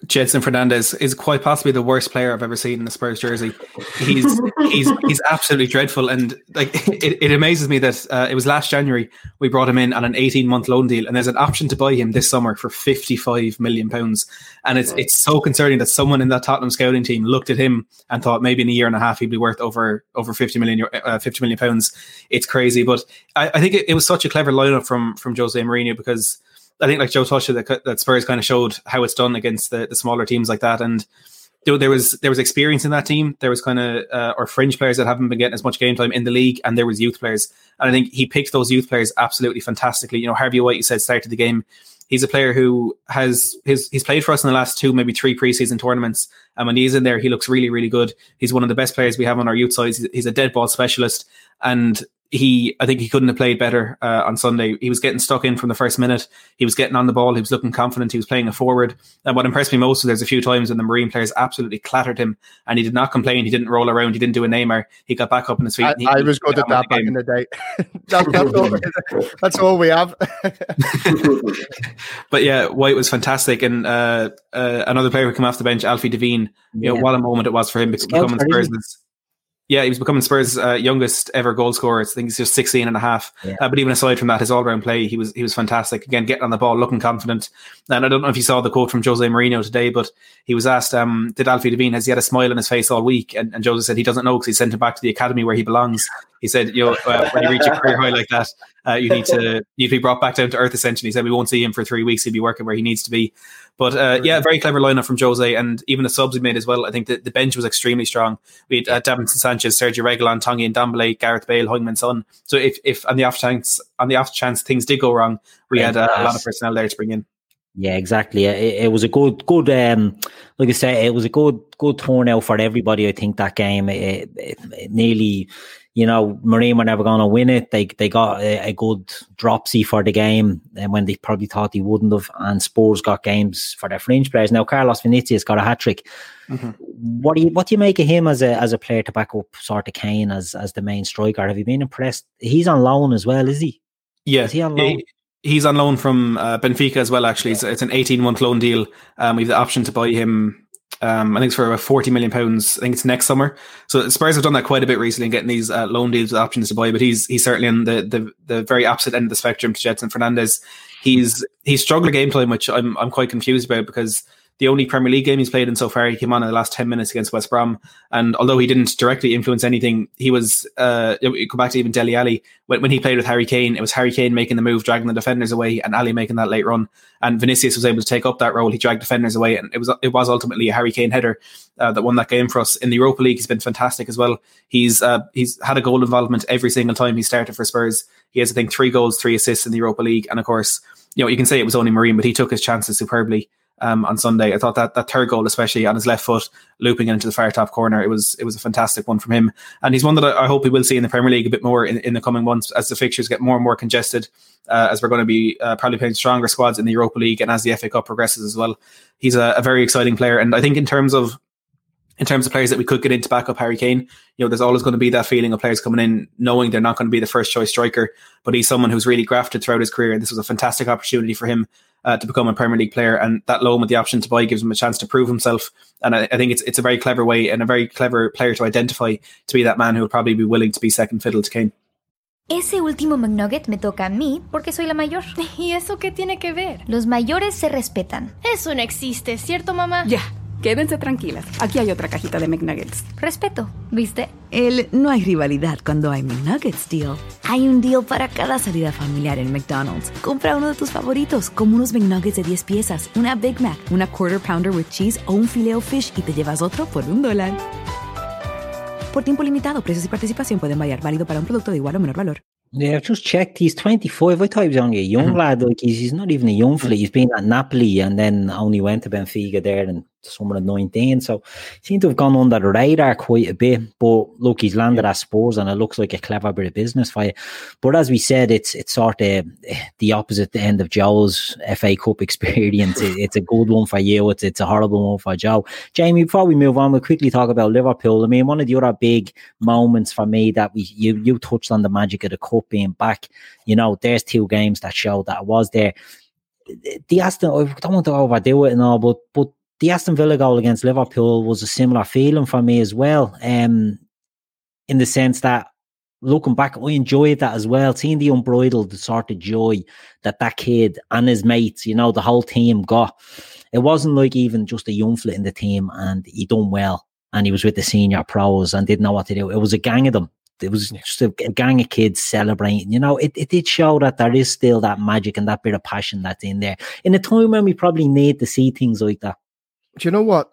Gedson Fernandes is quite possibly the worst player I've ever seen in the Spurs jersey. He's he's he's absolutely dreadful, and like it, it amazes me that uh, it was last January we brought him in on an eighteen month loan deal, and there's an option to buy him this summer for fifty five million pounds, and it's it's so concerning that someone in that Tottenham scouting team looked at him and thought maybe in a year and a half he'd be worth over over fifty million uh, fifty million pounds. It's crazy, but I, I think it, it was such a clever lineup from from Jose Mourinho because I think like Joe touched that, that Spurs kind of showed how it's done against the, the smaller teams like that, and there was there was experience in that team. There was kind of uh, or fringe players that haven't been getting as much game time in the league, and there was youth players. And I think he picked those youth players absolutely fantastically. You know, Harvey White, you said started the game. He's a player who has his he's played for us in the last two, maybe three preseason tournaments. And when he's in there, he looks really, really good. He's one of the best players we have on our youth side. He's, he's a dead ball specialist, and he I think he couldn't have played better uh, on Sunday. He was getting stuck in from the first minute. He was getting on the ball. He was looking confident. He was playing a forward. And what impressed me most was there's a few times when the Marine players absolutely clattered him, and he did not complain. He didn't roll around. He didn't do a Neymar. He got back up in his feet. I, he, I was good at that back in the day. that, that's, all, that's, all, we have. but yeah, White was fantastic, and uh, uh, another player who came off the bench, Alfie Devine. You know what a moment it was for him becoming Spurs. Yeah, he was becoming Spurs' uh, youngest ever goal scorer. I think he's just 16 and a half. Yeah. Uh, but even aside from that, his all round play, he was he was fantastic. Again, getting on the ball, looking confident. And I don't know if you saw the quote from Jose Mourinho today, but he was asked, um, Did Alfie Devine, has he had a smile on his face all week? And, and Jose said he doesn't know because he sent him back to the academy where he belongs. He said, you know, uh, when you reach a career high like that, uh, you need to need to be brought back down to earth. Essentially, he said we won't see him for three weeks. He'll be working where he needs to be. But uh, yeah, very clever lineup from Jose, and even the subs he made as well. I think the, the bench was extremely strong. We had uh, Davinson Sanchez, Sergio Reguilon, Tanguy Ndombele, Gareth Bale, Heung-min Son. So if, if on the off chance on the off chance things did go wrong, we had uh, a lot of personnel there to bring in. Yeah, exactly. It, it, was a good, good. Um, like I said, it was a good, good turnout for everybody. I think that game, it, it, it nearly you know, Marine were never going to win it. They they got a, a, good dropsy for the game and when they probably thought they wouldn't have. And Spurs got games for their fringe players. Now Carlos Vinicius got a hat trick. Mm-hmm. What do you what do you make of him as a as a player to back up sort of Kane as as the main striker? Have you been impressed? He's on loan as well, is he? Yeah, is he on loan? He, he's on loan from uh, Benfica as well. Actually, it's, it's an eighteen month loan deal. Um, we have the option to buy him um, I think it's for about forty million pounds. I think it's next summer. So Spurs have done that quite a bit recently, in getting these uh, loan deals with options to buy. But he's he's certainly on the, the the very opposite end of the spectrum to Gedson Fernandes. He's he's struggled game time, which I'm I'm quite confused about because the only Premier League game he's played in so far. He came on in the last 10 minutes against West Brom. And although he didn't directly influence anything, he was, uh, go back to even Dele Alli, when, when he played with Harry Kane, it was Harry Kane making the move, dragging the defenders away, and Alli making that late run. And Vinicius was able to take up that role. He dragged defenders away, and it was it was ultimately a Harry Kane header uh, that won that game for us. In the Europa League, he's been fantastic as well. He's uh, he's had a goal involvement every single time he started for Spurs. He has, I think, three goals, three assists in the Europa League. And of course, you know, you can say it was only Marine, but he took his chances superbly um, on Sunday. I thought that that third goal, especially on his left foot, looping into the far top corner, it was it was a fantastic one from him. And he's one that I, hope we will see in the Premier League a bit more in, in the coming months as the fixtures get more and more congested. Uh, as we're going to be uh, probably playing stronger squads in the Europa League and as the FA Cup progresses as well. He's a, a very exciting player, and I think in terms of in terms of players that we could get into back up Harry Kane, you know, there's always going to be that feeling of players coming in knowing they're not going to be the first choice striker, but he's someone who's really grafted throughout his career. And this was a fantastic opportunity for him uh, to become a Premier League player, and that loan with the option to buy gives him a chance to prove himself. And I, I, think it's it's a very clever way and a very clever player to identify to be that man who will probably be willing to be second fiddle to Kane. Ese último McNugget me toca a mí porque soy la mayor. ¿Y eso qué tiene que ver? Los mayores se respetan. Eso no existe, ¿cierto, mamá? Ya. Quédense tranquilas. Aquí hay otra cajita de McNuggets. Respeto, ¿viste? El no hay rivalidad cuando hay McNuggets deal. Hay un deal para cada salida familiar en McDonald's. Compra uno de tus favoritos, como unos McNuggets de 10 piezas, una Big Mac, una Quarter Pounder with Cheese o un Filet Fish y te llevas otro por un dólar. Por tiempo limitado, precios y participación pueden variar. Válido para un producto de igual o menor valor. Yeah, I've just checked. He's 25. I thought he was only a young mm-hmm. lad. Like he's, he's not even a young fella. He's been at Napoli and then only went to Benfica there and summer of 19. So seemed to have gone under the radar quite a bit. But look, he's landed I suppose, and it looks like a clever bit of business for you. But as we said, it's it's sort of the opposite end of Joe's FA Cup experience. it, it's a good one for you. It's it's a horrible one for Joe. Jamie, before we move on, we'll quickly talk about Liverpool. I mean, one of the other big moments for me that we you you touched on the magic of the cup being back. You know, there's two games that show that it was there the Aston, oh, I don't want to overdo it and all, but but the Aston Villa goal against Liverpool was a similar feeling for me as well. Um, in the sense that looking back, I enjoyed that as well. Seeing the unbridled sort of joy that that kid and his mates, you know, the whole team got. It wasn't like even just a young flit in the team and he done well and he was with the senior pros and didn't know what to do. It was a gang of them. It was just a, a gang of kids celebrating. You know, it, it did show that there is still that magic and that bit of passion that's in there. In a time when we probably need to see things like that do you know what?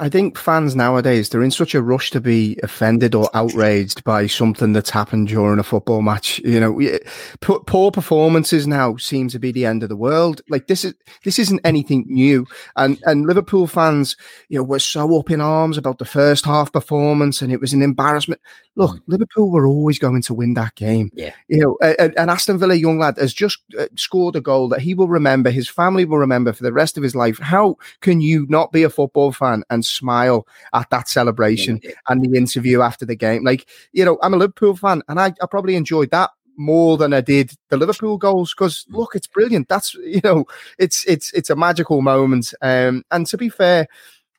I think fans nowadays they're in such a rush to be offended or outraged by something that's happened during a football match. You know, poor performances now seem to be the end of the world. Like this is this isn't anything new. And and Liverpool fans, you know, were so up in arms about the first half performance and it was an embarrassment. Look, mm. Liverpool were always going to win that game. Yeah. You know, an Aston Villa young lad has just uh, scored a goal that he will remember, his family will remember for the rest of his life. How can you not be a football fan and smile at that celebration yeah. and the interview after the game? Like, you know, I'm a Liverpool fan and I, I probably enjoyed that more than I did the Liverpool goals because mm. look, it's brilliant. That's you know, it's it's it's a magical moment. Um, and to be fair,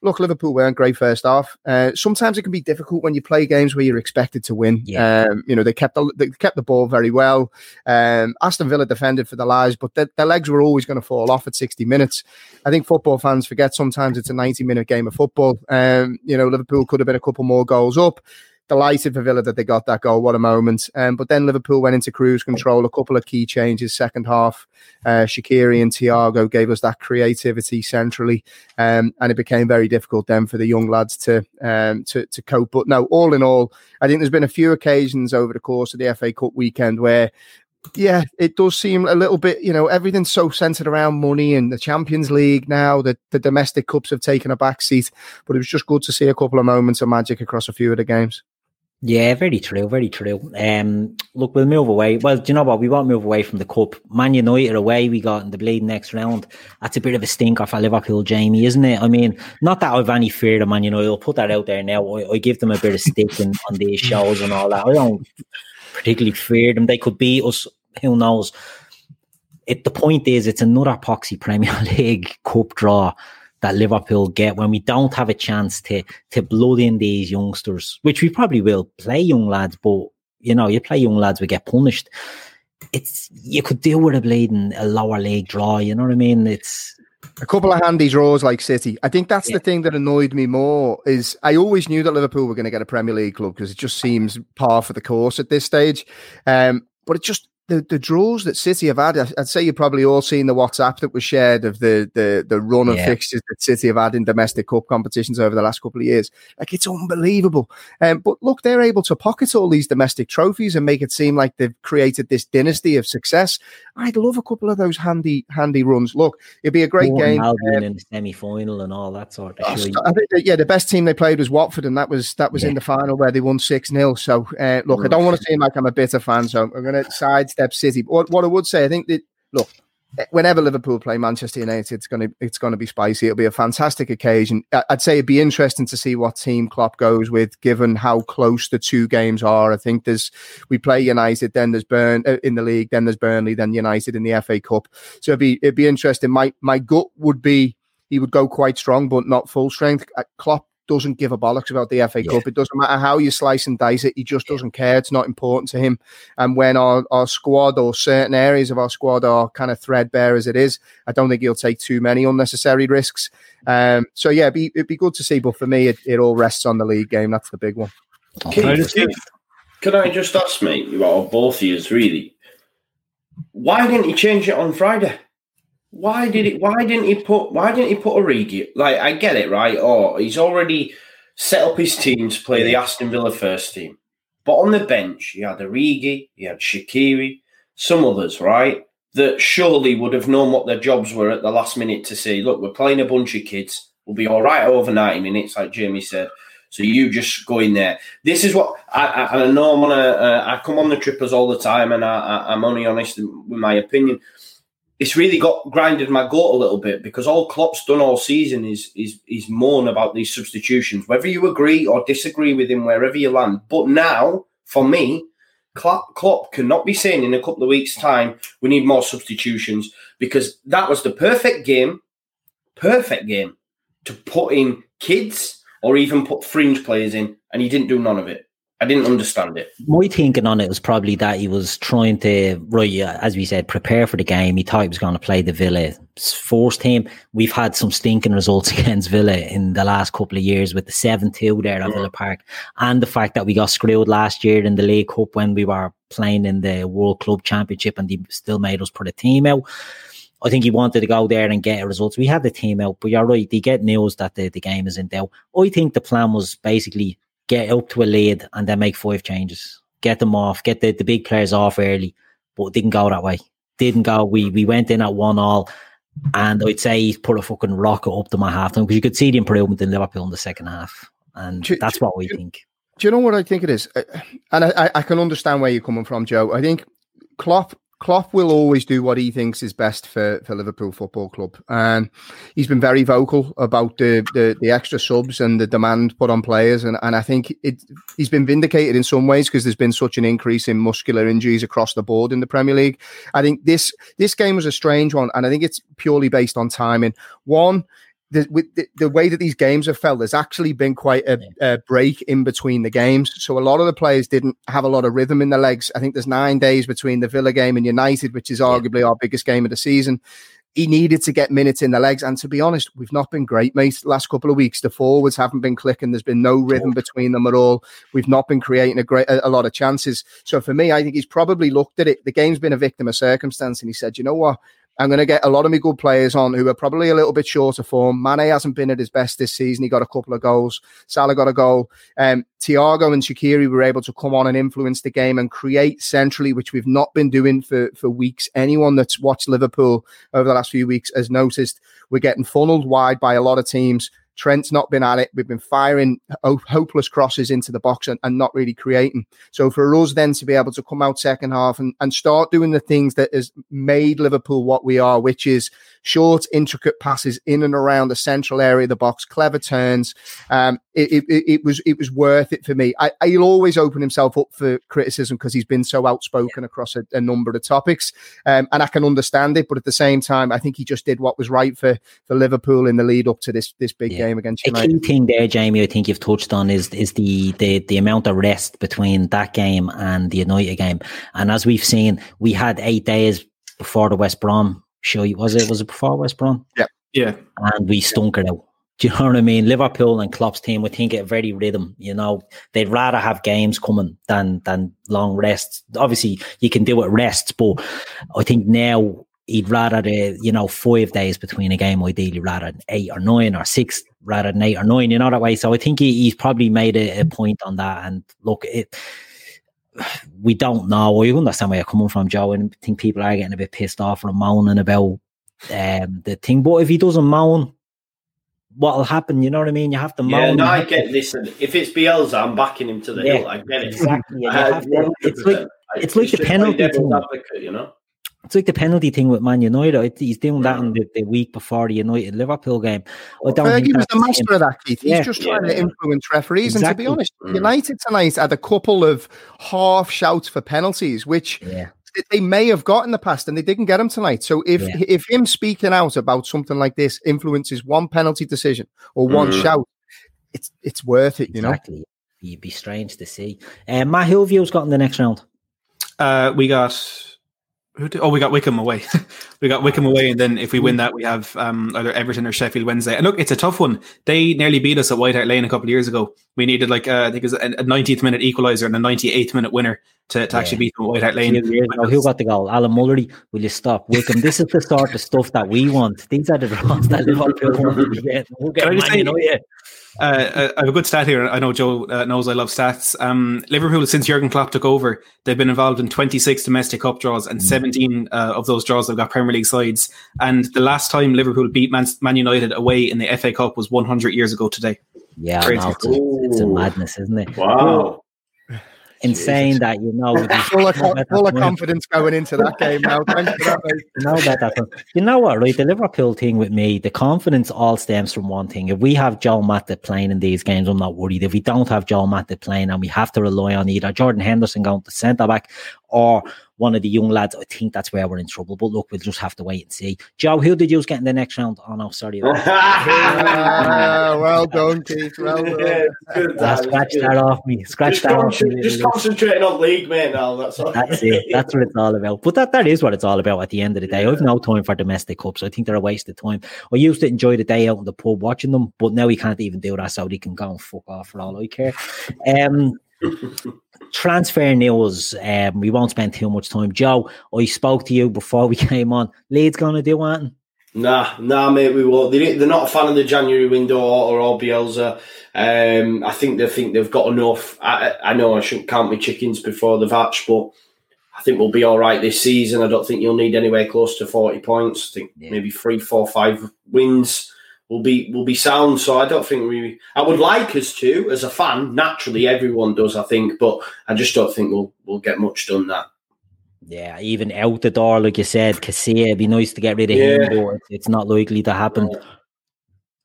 look, Liverpool weren't great first half. Uh, sometimes it can be difficult when you play games where you're expected to win. Yeah. Um, you know, they kept the they kept the ball very well. Um, Aston Villa defended for the lives, but the, their legs were always going to fall off at 60 minutes. I think football fans forget sometimes it's a 90 minute game of football. Um, you know, Liverpool could have been a couple more goals up delighted for Villa that they got that goal. What a moment! Um, but then Liverpool went into cruise control. A couple of key changes second half. Uh, Shaqiri and Thiago gave us that creativity centrally, um, and it became very difficult then for the young lads to um, to to cope. But no, all in all, I think there's been a few occasions over the course of the FA Cup weekend where yeah, it does seem a little bit, you know, everything's so centered around money and the Champions League now that the domestic cups have taken a back seat. But it was just good to see a couple of moments of magic across a few of the games. Yeah, very true, very true. Um, look, we'll move away. Well, do you know what? We won't move away from the cup. Man United away, we got in the bleed next round. That's a bit of a stinker for Liverpool, Jamie, isn't it? I mean, not that I've any fear of Man United. I'll put that out there now. I, I give them a bit of stick in, on these shows and all that. I don't particularly fear them. They could beat us. Who knows? It, the point is, it's another poxy Premier League cup draw that Liverpool get when we don't have a chance to to blood in these youngsters, which we probably will play young lads, but you know, you play young lads, we get punished. It's you could deal with a bleeding a lower leg draw, you know what I mean? It's a couple of handy draws like City. I think that's yeah. the thing that annoyed me more is I always knew that Liverpool were going to get a Premier League club because it just seems par for the course at this stage. Um, but it just the, the draws that City have had, I'd say you've probably all seen the WhatsApp that was shared of the the the run of yeah. fixtures that City have had in domestic cup competitions over the last couple of years. Like it's unbelievable. Um, but look, they're able to pocket all these domestic trophies and make it seem like they've created this dynasty of success. I'd love a couple of those handy handy runs. Look, it'd be a great More game. Um, in the semi final and all that sort of. Thing. I think that, yeah, the best team they played was Watford, and that was that was yeah. in the final where they won six 0 So uh, look, I don't want to seem like I'm a bitter fan, so I'm going to side sidestep City. What, what I would say, I think that look, whenever Liverpool play Manchester United, it's going to it's going to be spicy. It'll be a fantastic occasion. I'd say it'd be interesting to see what team Klopp goes with, given how close the two games are. I think there's we play United, then there's Burn uh, in the league, then there's Burnley, then United in the FA Cup. So it'd be it'd be interesting. My my gut would be he would go quite strong, but not full strength. Uh, Klopp doesn't give a bollocks about the FA yeah. Cup. It doesn't matter how you slice and dice it. He just doesn't care. It's not important to him. And when our, our squad or certain areas of our squad are kind of threadbare as it is, I don't think he'll take too many unnecessary risks. Um, so yeah, it'd be, it'd be good to see. But for me, it, it all rests on the league game. That's the big one. Can, I just, can I just ask, mate, well, both of you, really, why didn't he change it on Friday? Why did it? Why didn't he put? Why didn't he put a Origi? Like I get it, right? Oh, he's already set up his team to play the Aston Villa first team, but on the bench he had a Origi, he had Shaqiri, some others, right? That surely would have known what their jobs were at the last minute to say, look, we're playing a bunch of kids. We'll be all right over ninety minutes, like Jamie said. So you just go in there. This is what I, I, I know. I'm on a, uh, I come on the trippers all the time, and I, I, I'm only honest with my opinion it's really got grinded my gut a little bit because all Klopp's done all season is is is moan about these substitutions, whether you agree or disagree with him wherever you land. But now, for me, Klopp, Klopp cannot be saying in a couple of weeks' time we need more substitutions because that was the perfect game, perfect game to put in kids or even put fringe players in, and he didn't do none of it. I didn't understand it. My thinking on it was probably that he was trying to, right, as we said, prepare for the game. He thought he was going to play the Villa forced team. We've had some stinking results against Villa in the last couple of years with the 7 2 there at yeah. Villa Park and the fact that we got screwed last year in the League Cup when we were playing in the World Club Championship and they still made us put a team out. I think he wanted to go there and get results. We had the team out, but you're right. They get news that the, the game is in doubt. I think the plan was basically get up to a lead and then make five changes. Get them off, get the, the big players off early. But it didn't go that way. Didn't go. We we went in at one all. And I'd say he's put a fucking rocket up to my half time because you could see the improvement in Liverpool in the second half. And that's what we think. Do you know what I think it is? Uh, and I, I can understand where you're coming from, Joe. I think Klopp Klopp will always do what he thinks is best for, for Liverpool Football Club, and he's been very vocal about the, the, the extra subs and the demand put on players, and, and I think it he's been vindicated in some ways because there's been such an increase in muscular injuries across the board in the Premier League. I think this this game was a strange one, and I think it's purely based on timing. One, the, with the, the, way that these games have felt, there's actually been quite a, a, break in between the games. So a lot of the players didn't have a lot of rhythm in their legs. I think there's nine days between the Villa game and United, which is arguably yeah. our biggest game of the season. He needed to get minutes in the legs. And to be honest, we've not been great, mate. Last couple of weeks, the forwards haven't been clicking. There's been no rhythm between them at all. We've not been creating a great a, a lot of chances. So for me, I think he's probably looked at it. The game's been a victim of circumstance, and he said, you know what? I'm going to get a lot of my good players on who are probably a little bit short of form. Mane hasn't been at his best this season. He got a couple of goals. Salah got a goal. Um, Thiago and Shaqiri were able to come on and influence the game and create centrally, which we've not been doing for, for weeks. Anyone that's watched Liverpool over the last few weeks has noticed we're getting funneled wide by a lot of teams Trent's not been at it. We've been firing hopeless crosses into the box and, and, not really creating. So for us then to be able to come out second half and, and start doing the things that has made Liverpool what we are, which is short, intricate passes in and around the central area of the box, clever turns. Um, it, it, it, was it was worth it for me. I, he'll always open himself up for criticism because he's been so outspoken yeah. across a, a, number of topics, um, and I can understand it. But at the same time, I think he just did what was right for for Liverpool in the lead up to this this big yeah. game against United. A key thing there, Jamie, I think you've touched on is is the the the amount of rest between that game and the United game, and as we've seen, we had eight days before the West Brom show you. Was it was it before West Brom? Yeah, yeah. And we stunk it out. Do you know what I mean? Liverpool and Klopp's team would think it very rhythm. You know, they'd rather have games coming than than long rests. Obviously, you can do it rests, but I think now he'd rather the you know five days between a game ideally rather than eight or nine or six rather than eight or nine. You know that way. So I think he, he's probably made a, a point on that. And look, it we don't know. I understand where you're coming from, Joe, and I think people are getting a bit pissed off or moaning about um, the thing. But if he doesn't moan, what'll happen? You know what I mean? You have to moan. Yeah, no, I get this. If it's Bielsa, I'm backing him to the yeah, hill. I get it. Exactly. It's like it's like the penalty. Advocate, you know. It's like the penalty thing with Man United. He's doing that in the, the week before the United Liverpool game. I don't Fergie was the master of that, Keith. He's yeah. just trying yeah. to influence referees. Exactly. And to be honest, mm. United tonight had a couple of half shouts for penalties, which yeah. they may have got in the past and they didn't get them tonight. So if if him speaking out about something like this influences one penalty decision or one mm. shout, it's it's worth it, you exactly. know. You'd be strange to see. Uh, Matt Hillview's got in the next round. Uh, we got oh, we got Wycombe away. we got Wycombe away, and then if we win that, we have um, either Everton or Sheffield Wednesday. And look, it's a tough one. They nearly beat us at White Hart Lane a couple of years ago. We needed like uh, I think it was a, 90th minute equaliser and a 98th minute winner to, to yeah. actually beat them at White Hart Lane. who got the goal? Alan Mullery. Will you stop Wycombe? this is the sort of stuff that we want. These are the draws that Liverpool want to get. We'll get Can I just say, you yeah. Uh, I have a good stat here. I know Joe uh, knows I love stats. Um, Liverpool, since Jurgen Klopp took over, they've been involved in 26 domestic cup draws, and mm. 17 uh, of those draws have got Premier League sides. And the last time Liverpool beat Man, Man United away in the FA Cup was 100 years ago today. Yeah, no, it's, a, it's, a, madness, isn't it? Wow insane that you know full of, full of confidence going into that game now. Thanks for that, mate. You know that, you know what, right? The Liverpool thing with me, the confidence all stems from one thing. If we have Joe Matip playing in these games, I'm not worried. If we don't have Joe Matip playing and we have to rely on either Jordan Henderson going to centre back or one of the young lads, I think that's where we're in trouble. But look, we'll just have to wait and see. Joe, who did you get in the next round? Oh no, sorry. uh, well done, Keith. Well done. Yeah, good, uh, scratch that off me. Scratch just that off me. Just concentrating on league, mate. Now that's all. That's it. That's what it's all about. But that, that is what it's all about at the end of the day. Yeah. I've no time for domestic cups. I think they're a waste of time. I used to enjoy the day out in the pub watching them, but now we can't even do that, so they can go and fuck off for all I care. Um, transfer news. Um, we won't spend too much time. Joe, I spoke to you before we came on. Leeds going to do anything? Nah, nah, mate, we won't. They, are not a fan of the January window or, or Bielsa. Um, I think they think they've got enough. I, I know I shouldn't count my chickens before the hatch, but I think we'll be all right this season. I don't think you'll need anywhere close to 40 points. I think yeah. maybe three, four, five wins we'll be we'll be sound. So I don't think we. I would like us to, as a fan. Naturally, everyone does, I think, but I just don't think we'll we'll get much done that. Yeah, even out the door, like you said, Casilla, it'd be nice to get rid of yeah. him, but it's not likely to happen. Yeah.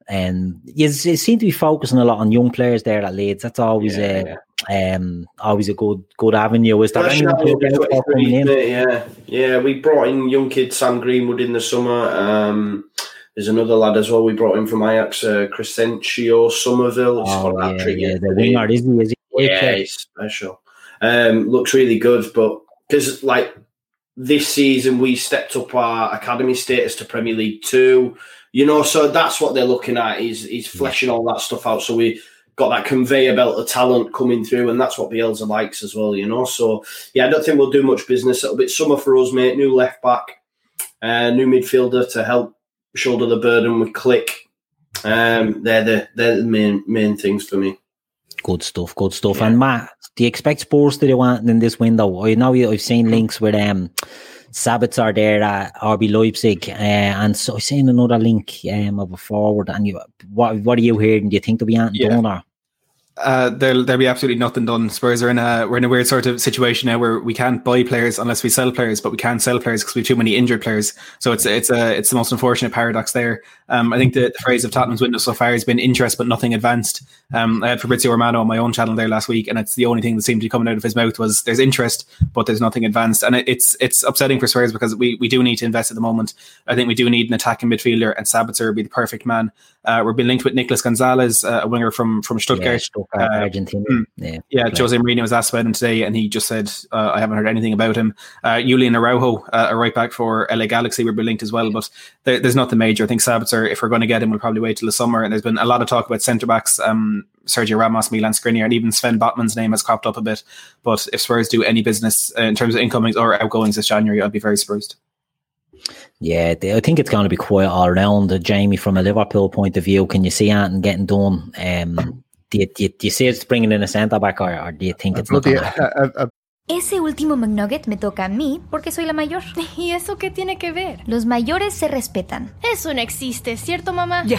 And you, you seem to be focusing a lot on young players there at Leeds. That's always yeah, a um always a good good avenue. Is there any Yeah, yeah. We brought in young kid Sam Greenwood in the summer. Um, there's another lad as well. We brought in from Ajax, uh, Crysencio Summerville. Oh, yeah, yeah, the winger, is he? Is he? Yeah, he's special. Um, looks really good, but because like this season we stepped up our academy status to Premier League Two, you know, so that's what they're looking at is is fleshing all that stuff out. So we got that conveyor belt of talent coming through, and that's what Bielsa likes as well, you know. So yeah, I don't think we'll do much business. It'll be summer for us, mate. New left back, uh, new midfielder to help shoulder the burden with Klich. Um, they're the they're the main main things for me. Good stuff, good stuff. Yeah. And Matt, do you expect Spurs to do anything in this window? I know I've seen links with um Sabitzer there at RB Leipzig, uh, and so I've seen another link um, of a forward. And you, what what are you hearing? Do you think there'll be anything yeah. done or? Uh, there'll there'll be absolutely nothing done. Spurs are in a we're in a weird sort of situation now where we can't buy players unless we sell players, but we can't sell players because we have too many injured players. So it's it's a it's the most unfortunate paradox there. Um, I think the, the, phrase of Tottenham's window so far has been interest but nothing advanced. Um, I had Fabrizio Romano on my own channel there last week, and it's the only thing that seemed to be coming out of his mouth was there's interest but there's nothing advanced, and it, it's it's upsetting for Spurs because we we do need to invest at the moment. I think we do need an attacking midfielder, and Sabitzer would be the perfect man. Uh, we're being linked with Nicolas Gonzalez, uh, a winger from from Stuttgart, yeah, uh, Argentina. Mm, yeah, yeah. Jose Mourinho was asked about him today, and he just said, uh, "I haven't heard anything about him." Uh, Julian Araujo, uh, a right back for LA Galaxy, we're linked as well, but there, there's nothing major. I think Sabitzer, if we're going to get him, we'll probably wait till the summer. And there's been a lot of talk about centre backs. Um, Sergio Ramos, Milan Skriniar, and even Sven Botman's name has cropped up a bit. But if Spurs do any business in terms of incomings or outgoings this January, I'd be very surprised. Yeah, I think it's going to be quite all around. Uh, Jamie, from a Liverpool point of view, can you see anything getting done? Um, do, you, do, you, do you see it's bringing in a centre back, or, or do you think it's not? Ese último McNugget me toca a mí porque soy la mayor. ¿Y eso qué tiene que ver? Los mayores se respetan. Eso no existe, ¿cierto, mamá? Ya.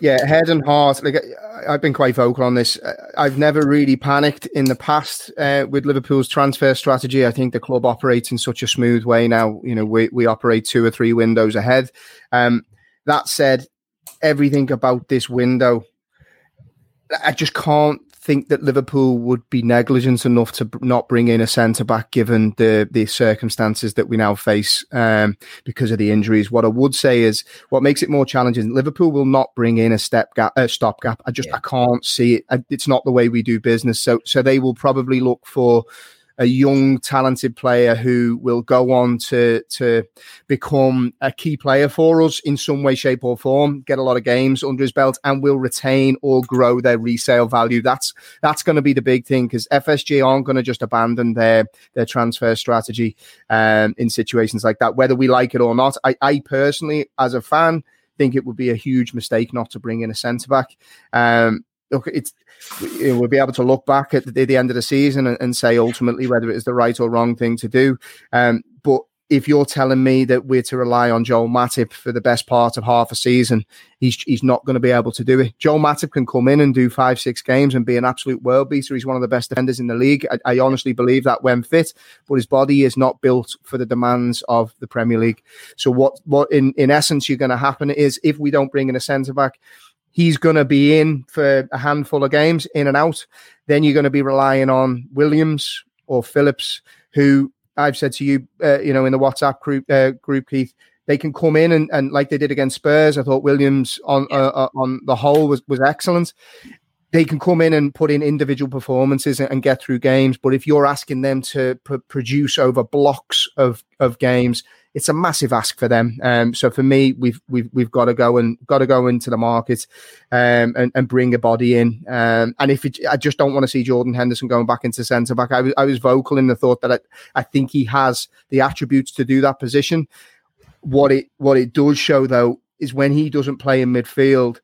yeah, head and heart. Like I've been quite vocal on this. I've never really panicked in the past uh, with Liverpool's transfer strategy. I think the club operates in such a smooth way now. You know, we we operate two or three windows ahead. Um, that said, everything about this window, I just can't think that Liverpool would be negligent enough to not bring in a centre back given the the circumstances that we now face um, because of the injuries. What I would say is what makes it more challenging. Liverpool will not bring in a step gap, a stop gap. I just yeah. I can't see it. It's not the way we do business. So so they will probably look for a young, talented player who will go on to to become a key player for us in some way, shape, or form. Get a lot of games under his belt, and will retain or grow their resale value. That's that's going to be the big thing because FSG aren't going to just abandon their their transfer strategy um, in situations like that, whether we like it or not. I, I personally, as a fan think it would be a huge mistake not to bring in a centre back. Um, look, it's we'll be able to look back at the, the end of the season and, and, say ultimately whether it is the right or wrong thing to do. Um, but if you're telling me that we're to rely on Joel Matip for the best part of half a season, he's he's not going to be able to do it. Joel Matip can come in and do five, six games and be an absolute world beater. He's one of the best defenders in the league. I, I honestly believe that when fit, but his body is not built for the demands of the Premier League. So what what in, in essence you're going to happen is if we don't bring in a centre back, he's going to be in for a handful of games, in and out. Then you're going to be relying on Williams or Phillips, who I've said to you, uh, you know, in the WhatsApp group, uh, group Keith, they can come in and, and like they did against Spurs. I thought Williams on yeah. uh, uh on the whole was was excellent. They can come in and put in individual performances and, get through games. But if you're asking them to pr- produce over blocks of, of games, it's a massive ask for them. Um, so for me, we've we've we've got to go and got to go into the market um, and, and bring a body in. Um, and if it, I just don't want to see Jordan Henderson going back into centre back. I was I was vocal in the thought that I, I think he has the attributes to do that position. What it what it does show though is when he doesn't play in midfield,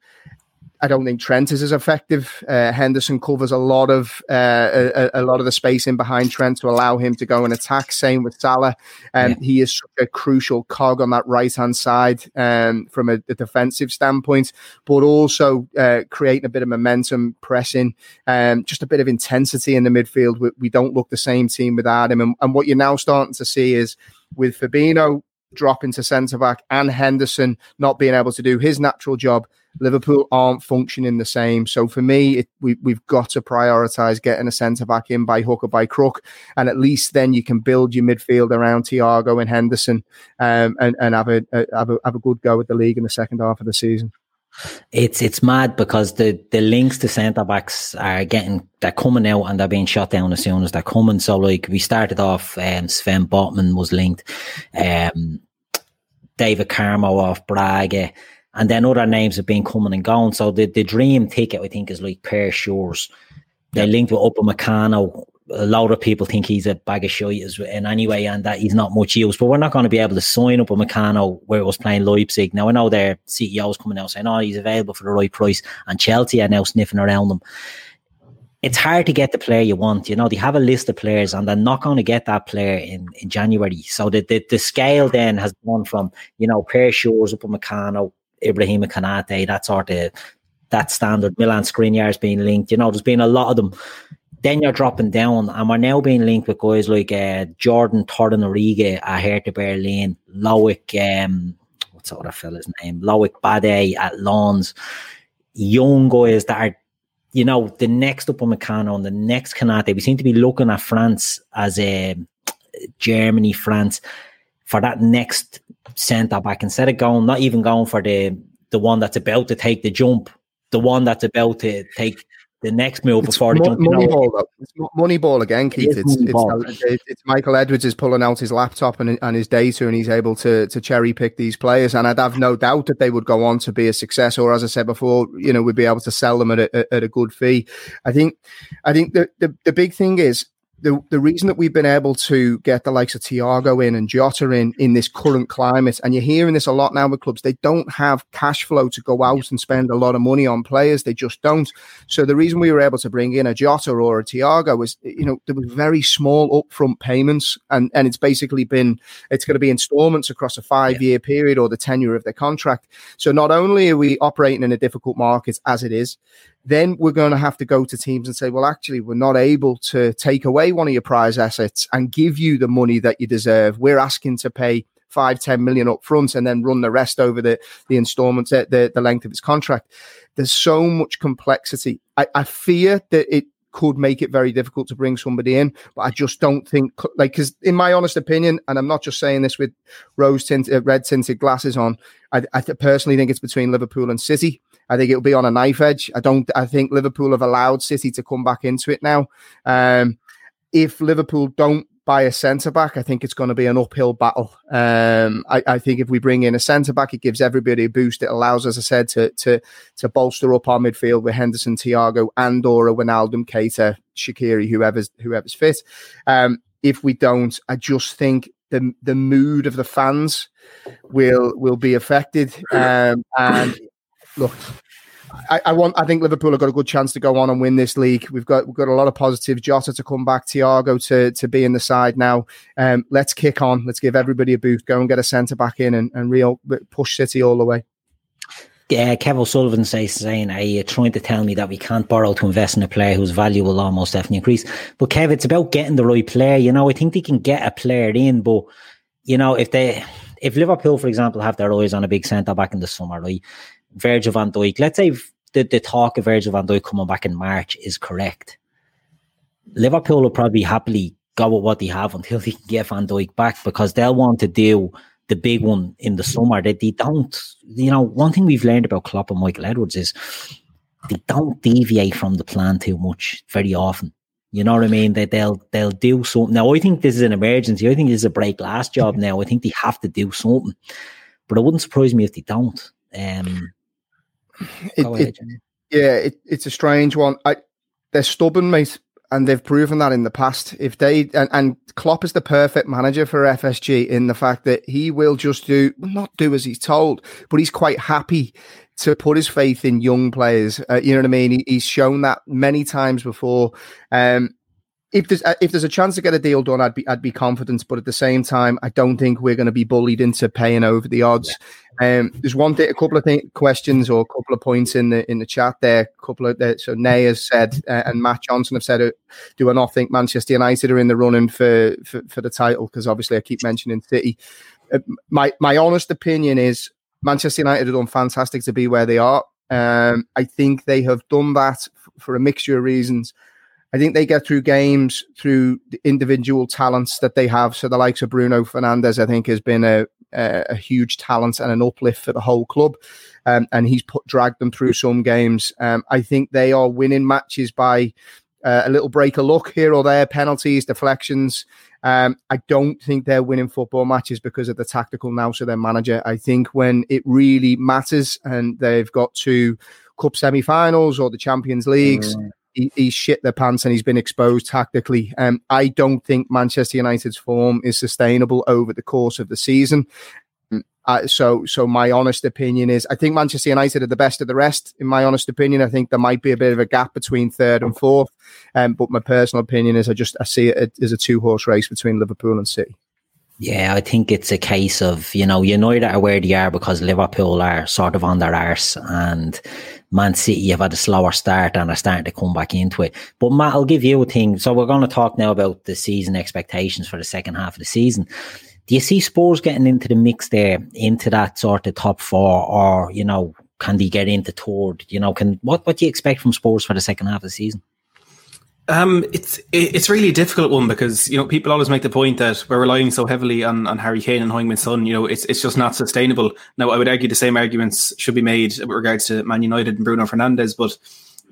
I don't think Trent is as effective. Uh, Henderson covers a lot of uh, a, a, lot of the space in behind Trent to allow him to go and attack. Same with Salah, and um, yeah. he is a crucial cog on that right hand side um, from a, a, defensive standpoint, but also uh, creating a bit of momentum, pressing, um, just a bit of intensity in the midfield. We, we don't look the same team without him, and, and what you're now starting to see is with Fabinho dropping to centre back and Henderson not being able to do his natural job Liverpool aren't functioning the same. So for me, it, we, we've got to prioritise getting a centre back in by hook or by crook, and at least then you can build your midfield around Thiago and Henderson, um, and and have a, a, have a have a good go at the league in the second half of the season. It's it's mad because the, the links to centre backs are getting they're coming out and they're being shot down as soon as they're coming. So like we started off, um, Sven Botman was linked, um, David Carmo off Braga. And then other names have been coming and going. So the, the dream ticket, I think, is like Pau Torres. They linked with Upamecano. A lot of people think he's a bag of shit in any way and that he's not much use. But we're not going to be able to sign Upamecano where it was playing Leipzig. Now, I know their CEOs coming out saying, oh, he's available for the right price. And Chelsea are now sniffing around them it's hard to get the player you want. You know, they have a list of players and they're not going to get that player in, in January. So the, the, the scale then has gone from, you know, Pau Torres, Upamecano, Ibrahim Konate, that sort of that standard Milan Skriniar's being linked. You know, there's been a lot of them. Then you're dropping down, and we're now being linked with guys like uh, Jordan Torunarigha at Hertha Berlin, Loic, um, what's the other fella's name? Loic Bade at Lens. Young guys that are, you know, the next Upamecano and the next Konate. We seem to be looking at France as a Germany, France for that next centre back instead of going, not even going for the the one that's about to take the jump, the one that's about to take the next move it's before the mo- jump. Money ball, though. It's money ball again, Keith. It it's, it's, it's, it's, Michael Edwards is pulling out his laptop and, and his data, and he's able to to cherry pick these players. And I'd have no doubt that they would go on to be a success, or as I said before, you know, we'd be able to sell them at a, at a good fee. I think, I think the, the the big thing is the, the reason that we've been able to get the likes of Thiago in and Jota in in this current climate, and you're hearing this a lot now with clubs, they don't have cash flow to go out and spend a lot of money on players. They just don't. So the reason we were able to bring in a Jota or a Thiago was, you know, there was very small upfront payments, and and it's basically been it's going to be installments across a five year period or the tenure of their contract. So not only are we operating in a difficult market as it is, then we're going to have to go to teams and say, well, actually, we're not able to take away one of your prize assets and give you the money that you deserve. We're asking to pay five, 10 million up front and then run the rest over the, the installments, uh, the, the length of its contract. There's so much complexity. I, I fear that it could make it very difficult to bring somebody in. But I just don't think, like, because in my honest opinion, and I'm not just saying this with rose tinted, uh, red tinted glasses on, I, I personally think it's between Liverpool and City. I think it'll be on a knife edge. I don't. I think Liverpool have allowed City to come back into it now. Um, if Liverpool don't buy a centre back, I think it's going to be an uphill battle. Um, I, I, think if we bring in a centre back, it gives everybody a boost. It allows, as I said, to to to bolster up our midfield with Henderson, Thiago, and or Wijnaldum, Keita, Shaqiri, whoever's whoever's fit. Um, if we don't, I just think the the mood of the fans will will be affected. Um, and look, I, I, want. I think Liverpool have got a good chance to go on and win this league. We've got we've got a lot of positives. Jota to come back, Thiago to to be in the side now. Um, let's kick on. Let's give everybody a boost. Go and get a centre back in and, and real push City all the way. Yeah, Kev O'Sullivan says saying, "Are you trying to tell me that we can't borrow to invest in a player whose value will almost definitely increase?" But Kev, it's about getting the right player. You know, I think they can get a player in, but you know, if they if Liverpool, for example, have their eyes on a big centre back in the summer, right? Virgil van Dijk, let's say the, the talk of Virgil van Dijk coming back in March is correct, Liverpool will probably happily go with what they have until they can get Van Dijk back because they'll want to do the big one in the summer. That they, they don't, you know, one thing we've learned about Klopp and Michael Edwards is they don't deviate from the plan too much very often. You know what I mean? That they'll they'll do something. Now I think this is an emergency. I think this is a break glass job now. I think they have to do something. But it wouldn't surprise me if they don't. Um, it, it, yeah, it, it's a strange one. I, they're stubborn, mate, and they've proven that in the past. If they and, and Klopp is the perfect manager for FSG in the fact that he will just do not do as he's told, but he's quite happy to put his faith in young players. Uh, you know what I mean? He, he's shown that many times before. Um, if there's uh, if there's a chance to get a deal done, I'd be I'd be confident. But at the same time, I don't think we're going to be bullied into paying over the odds. Yeah. Um, there's one thing, a couple of th- questions or a couple of points in the in the chat there. A couple of uh, so Nay has said uh, and Matt Johnson have said, uh, do I not think Manchester United are in the running for for, for the title? Because obviously I keep mentioning City. Uh, my my honest opinion is Manchester United have done fantastic to be where they are. Um, I think they have done that f- for a mixture of reasons. I think they get through games through the individual talents that they have. So the likes of Bruno Fernandes, I think, has been a, a, a huge talent and an uplift for the whole club. Um, and he's put dragged them through some games. Um, I think they are winning matches by uh, a little break of luck here or there, penalties, deflections. Um, I don't think they're winning football matches because of the tactical nous of their manager. I think when it really matters and they've got to cup semi-finals or the Champions Leagues, mm he, he's shit their pants and he's been exposed tactically. Um, I don't think Manchester United's form is sustainable over the course of the season. Uh, so, so my honest opinion is, I think Manchester United are the best of the rest. In my honest opinion, I think there might be a bit of a gap between third and fourth. Um, but my personal opinion is, I just I see it as a two horse race between Liverpool and City. Yeah, I think it's a case of, you know, United are where they are because Liverpool are sort of on their arse and Man City have had a slower start and are starting to come back into it. But Matt, I'll give you a thing. So we're going to talk now about the season expectations for the second half of the season. Do you see Spurs getting into the mix there, into that sort of top four, or, you know, can they get into third? You know, can what what do you expect from Spurs for the second half of the season? Um, it's it's really a difficult one because you know people always make the point that we're relying so heavily on, on Harry Kane and Heung-min Son. You know, it's it's just not sustainable. Now, I would argue the same arguments should be made with regards to Man United and Bruno Fernandes, but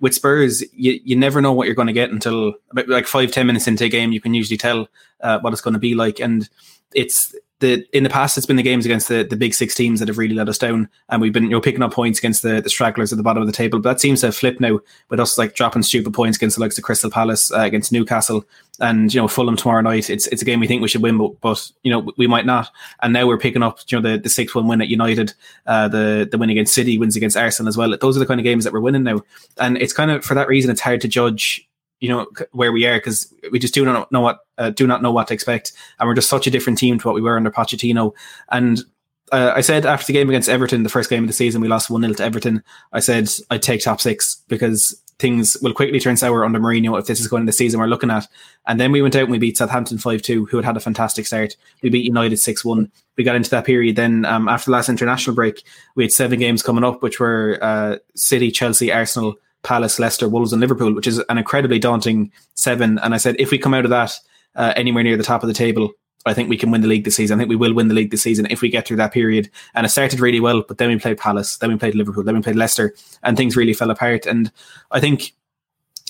with Spurs, you, you never know what you're going to get until about like five ten minutes into a game. You can usually tell uh, what it's going to be like, and it's the in the past it's been the games against the, the big six teams that have really let us down and we've been you know picking up points against the, the stragglers at the bottom of the table but that seems to have flipped now with us like dropping stupid points against the likes of Crystal Palace uh, against Newcastle and you know Fulham tomorrow night. It's it's a game we think we should win but, but you know we might not. And now we're picking up you know the, the 6-1 win at United uh, the the win against City wins against Arsenal as well. Those are the kind of games that we're winning now. And it's kind of for that reason it's hard to judge you know where we are because we just do not know what uh, do not know what to expect, and we're just such a different team to what we were under Pochettino. And uh, I said after the game against Everton, the first game of the season, we lost one 0 to Everton. I said I'd take top six because things will quickly turn sour under Mourinho if this is going to the season we're looking at. And then we went out and we beat Southampton 5 2, who had had a fantastic start. We beat United 6 1. We got into that period. Then, um, after the last international break, we had seven games coming up, which were uh, City, Chelsea, Arsenal, Palace, Leicester, Wolves, and Liverpool, which is an incredibly daunting seven. And I said, if we come out of that uh, anywhere near the top of the table, I think we can win the league this season. I think we will win the league this season if we get through that period. And it started really well, but then we played Palace, then we played Liverpool, then we played Leicester, and things really fell apart. And I think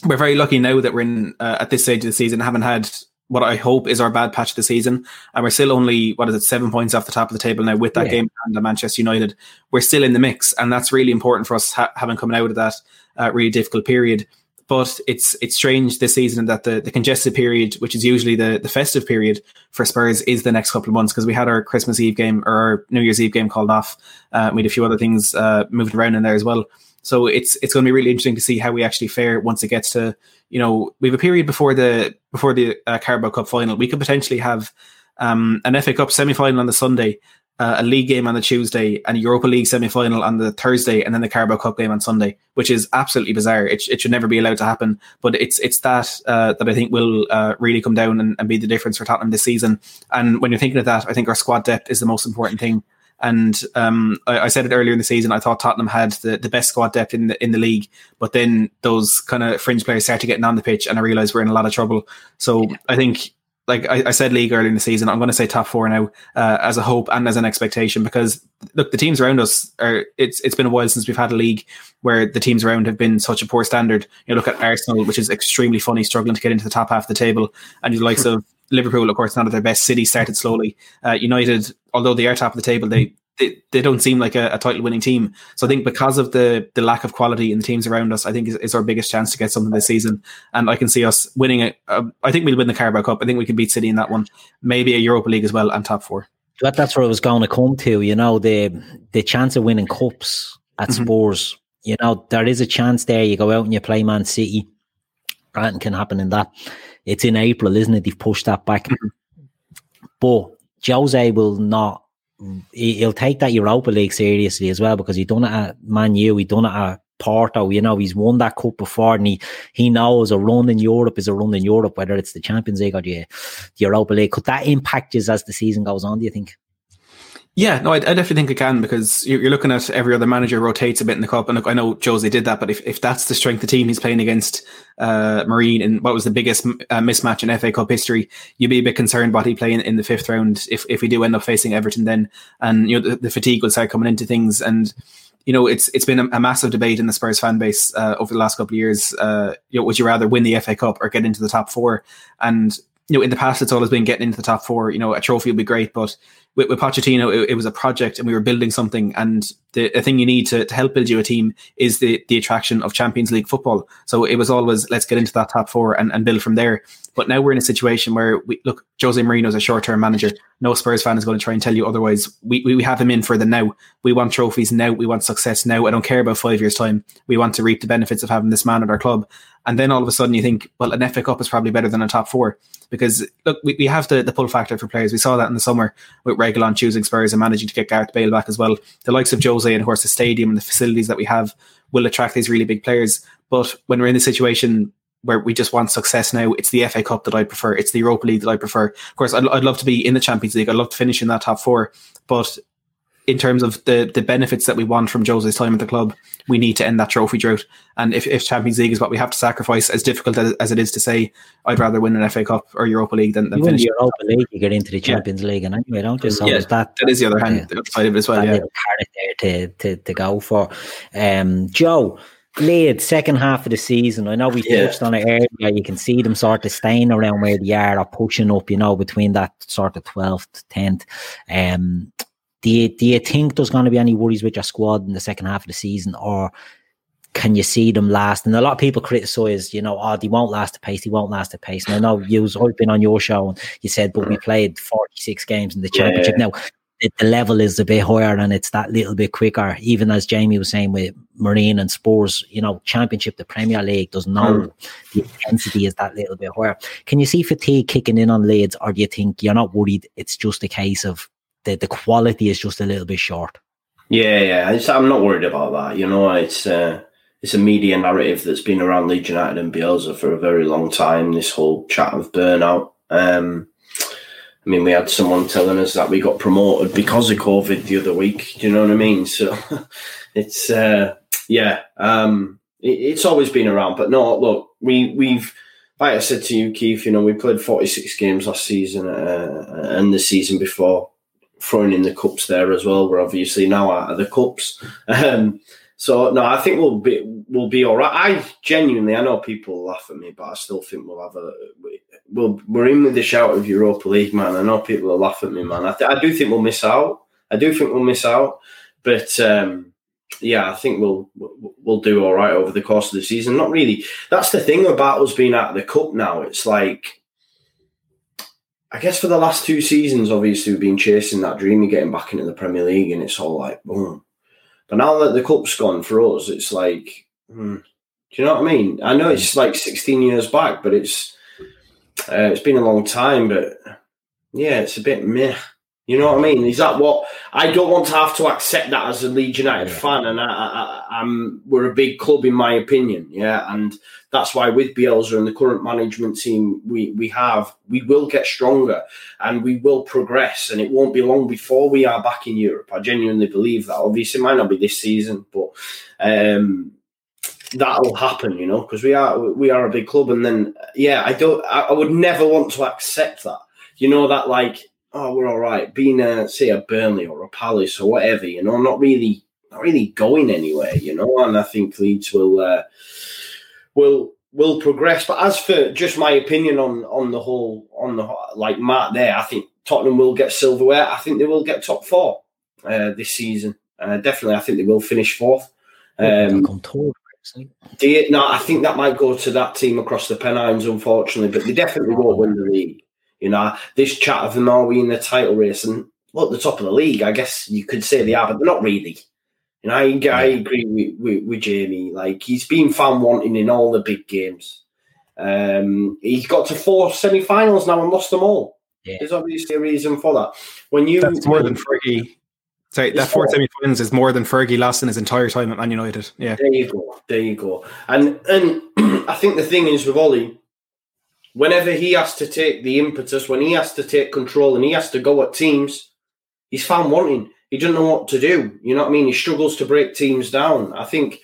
we're very lucky now that we're in uh, at this stage of the season, haven't had what I hope is our bad patch of the season, and we're still only what is it seven points off the top of the table now with that yeah. game and Manchester United. We're still in the mix, and that's really important for us ha- having coming out of that uh, really difficult period. But it's it's strange this season that the, the congested period, which is usually the, the festive period for Spurs, is the next couple of months because we had our Christmas Eve game or our New Year's Eve game called off. Uh, we had a few other things uh, moved around in there as well. So it's it's going to be really interesting to see how we actually fare once it gets to you know we have a period before the before the uh, Carabao Cup final. We could potentially have um, an FA Cup semi final on the Sunday uh, a league game on the Tuesday and a Europa League semi final on the Thursday, and then the Carabao Cup game on Sunday, which is absolutely bizarre. It, it should never be allowed to happen, but it's it's that uh, that I think will uh, really come down and, and, be the difference for Tottenham this season. And when you're thinking of that, I think our squad depth is the most important thing. And um, I, I, said it earlier in the season. I thought Tottenham had the, the best squad depth in the in the league, but then those kind of fringe players started getting on the pitch, and I realised we're in a lot of trouble. So I think like I, I, said league early in the season, I'm going to say top four now uh, as a hope and as an expectation because look, the teams around us are. It's it's been a while since we've had a league where the teams around have been such a poor standard. You know, look at Arsenal, which is extremely funny, struggling to get into the top half of the table, and the likes of Liverpool, of course, not at their best. City started slowly. Uh, United, although they are top of the table, they they, they don't seem like a, a, title winning team. So I think because of the the lack of quality in the teams around us, I think is, is our biggest chance to get something this season. And I can see us winning it. Uh, I think we'll win the Carabao Cup. I think we can beat City in that one. Maybe a Europa League as well and top four. That, that's where I was going to come to. You know the the chance of winning cups at mm-hmm. Spurs. You know there is a chance there. You go out and you play Man City. Anything can happen in that. It's in April, isn't it? They've pushed that back. Mm-hmm. But Jose will not he'll take that Europa League seriously as well because he done it at Man U, he done it at Porto. You know, he's won that cup before, and he he knows a run in Europe is a run in Europe, whether it's the Champions League or the, the Europa League. Could that impact you as the season goes on? Do you think? Yeah, no, I, I, definitely think it can because you're, looking at every other manager rotates a bit in the cup, and look, I know Jose did that, but if, if that's the strength of the team he's playing against uh, Marine in what was the biggest uh, mismatch in FA Cup history, you'd be a bit concerned about he playing in, in, the fifth round if if we do end up facing Everton then, and you know the, the fatigue will start coming into things, and you know it's it's been a, a massive debate in the Spurs fan base uh, over the last couple of years. Uh, you know, would you rather win the FA Cup or get into the top four? And you know, in the past, it's always been getting into the top four. You know, a trophy would be great, but with, with Pochettino, it, it, was a project and we were building something. And the, the thing you need to, to help build you a team is the, the attraction of Champions League football. So it was always, let's get into that top four and, and build from there. But now we're in a situation where we look, Jose Mourinho is a short term manager. No Spurs fan is going to try and tell you otherwise. We, we, we have him in for the now. We want trophies now. We want success now. I don't care about five years' time. We want to reap the benefits of having this man at our club. And then all of a sudden you think, well, an FA Cup is probably better than a top four because look, we, we have the, the pull factor for players. We saw that in the summer with Reguilón choosing Spurs and managing to get Gareth Bale back as well. The likes of Jose and the stadium and the facilities that we have will attract these really big players. But when we're in the situation where we just want success now, it's the FA Cup that I prefer. It's the Europa League that I prefer. Of course, I'd, I'd love to be in the Champions League. I'd love to finish in that top four. But in terms of the the benefits that we want from Jose's time at the club, we need to end that trophy drought. And if, if Champions League is what we have to sacrifice, as difficult as, as it is to say, I'd rather win an FA Cup or Europa League than, than you finish. Europa League, you get into the Champions yeah. League, and anyway, don't you? So yeah, that that is the other hand, uh, the other side of it as well. Yeah, there to, to to go for. Um, Joe. Leeds, second half of the season. I know we yeah. touched on it earlier. You can see them sort of staying around where they are or pushing up, you know, between that sort of 12th, 10th. Um, do you, do you think there's going to be any worries with your squad in the second half of the season, or can you see them last? And a lot of people criticize, you know, oh, they won't last the pace, they won't last the pace. And I know you I've been on your show and you said, but we played 46 games in the championship. Yeah. Now, the, the, level is a bit higher and it's that little bit quicker. Even as Jamie was saying with Marine and Spurs, you know, championship, the Premier League does know mm. the intensity is that little bit higher. Can you see fatigue kicking in on Leeds, or do you think you're not worried? It's just a case of the, the quality is just a little bit short. Yeah, yeah, I'm not worried about that. You know, it's uh, it's a media narrative that's been around Leeds United and Bielsa for a very long time. This whole chat of burnout. Um, I mean, we had someone telling us that we got promoted because of COVID the other week. Do you know what I mean? So it's uh, yeah, um, it, it's always been around. But no, look, we we've like I said to you, Keith. You know, we played 46 games last season uh, and the season before throwing in the cups there as well. We're obviously now out of the cups. Um, so no, I think we'll be we'll be all right. I genuinely, I know people laugh at me, but I still think we'll have a we'll we're in with the shout of Europa League, man. I know people will laugh at me, man. I, th- I do think we'll miss out. I do think we'll miss out, but um, yeah, I think we'll we'll do all right over the course of the season. Not really. That's the thing about us being out of the cup now. It's like I guess for the last two seasons, obviously we've been chasing that dream of getting back into the Premier League, and it's all like boom. But now that the cup's gone for us, it's like, hmm, do you know what I mean? I know it's like 16 years back, but it's uh, it's been a long time. But yeah, it's a bit meh. You know what I mean? Is that what I don't want to have to accept that as a Leeds United yeah. fan, and I, I, I'm we're a big club in my opinion, yeah, and that's why with Bielsa and the current management team we we have, we will get stronger and we will progress, and it won't be long before we are back in Europe. I genuinely believe that. Obviously, it might not be this season, but um, that'll happen, you know, because we are we are a big club, and then yeah, I don't, I, I, would never want to accept that, you know, that like oh we're all right, being a say a Burnley or a Palace or whatever, you know, not really not really going anywhere, you know, and I think Leeds will uh, will will progress. But as for just my opinion on on the whole on the like Matt there, I think Tottenham will get silverware. I think they will get top four uh, this season. Uh, definitely, I think they will finish fourth. Um, do you, no, I think that might go to that team across the Pennines, unfortunately, but they definitely won't win the league. You know, this chat of them are we in the title race and look, the top of the league, I guess you could say they are, but they're not really. You know, I, I agree with, with, with, Jamie. Like he's been fan wanting in all the big games. Um, he's got to four semi-finals now and lost them all. Yeah. There's obviously a reason for that. When you that's more than Fergie. Sorry, that four semi-finals is more than Fergie lost in his entire time at Man United. Yeah, there you go, there you go. And and I think the thing is with Ole, whenever he has to take the impetus, when he has to take control, and he has to go at teams, he's found wanting he doesn't know what to do. You know what I mean? He struggles to break teams down. I think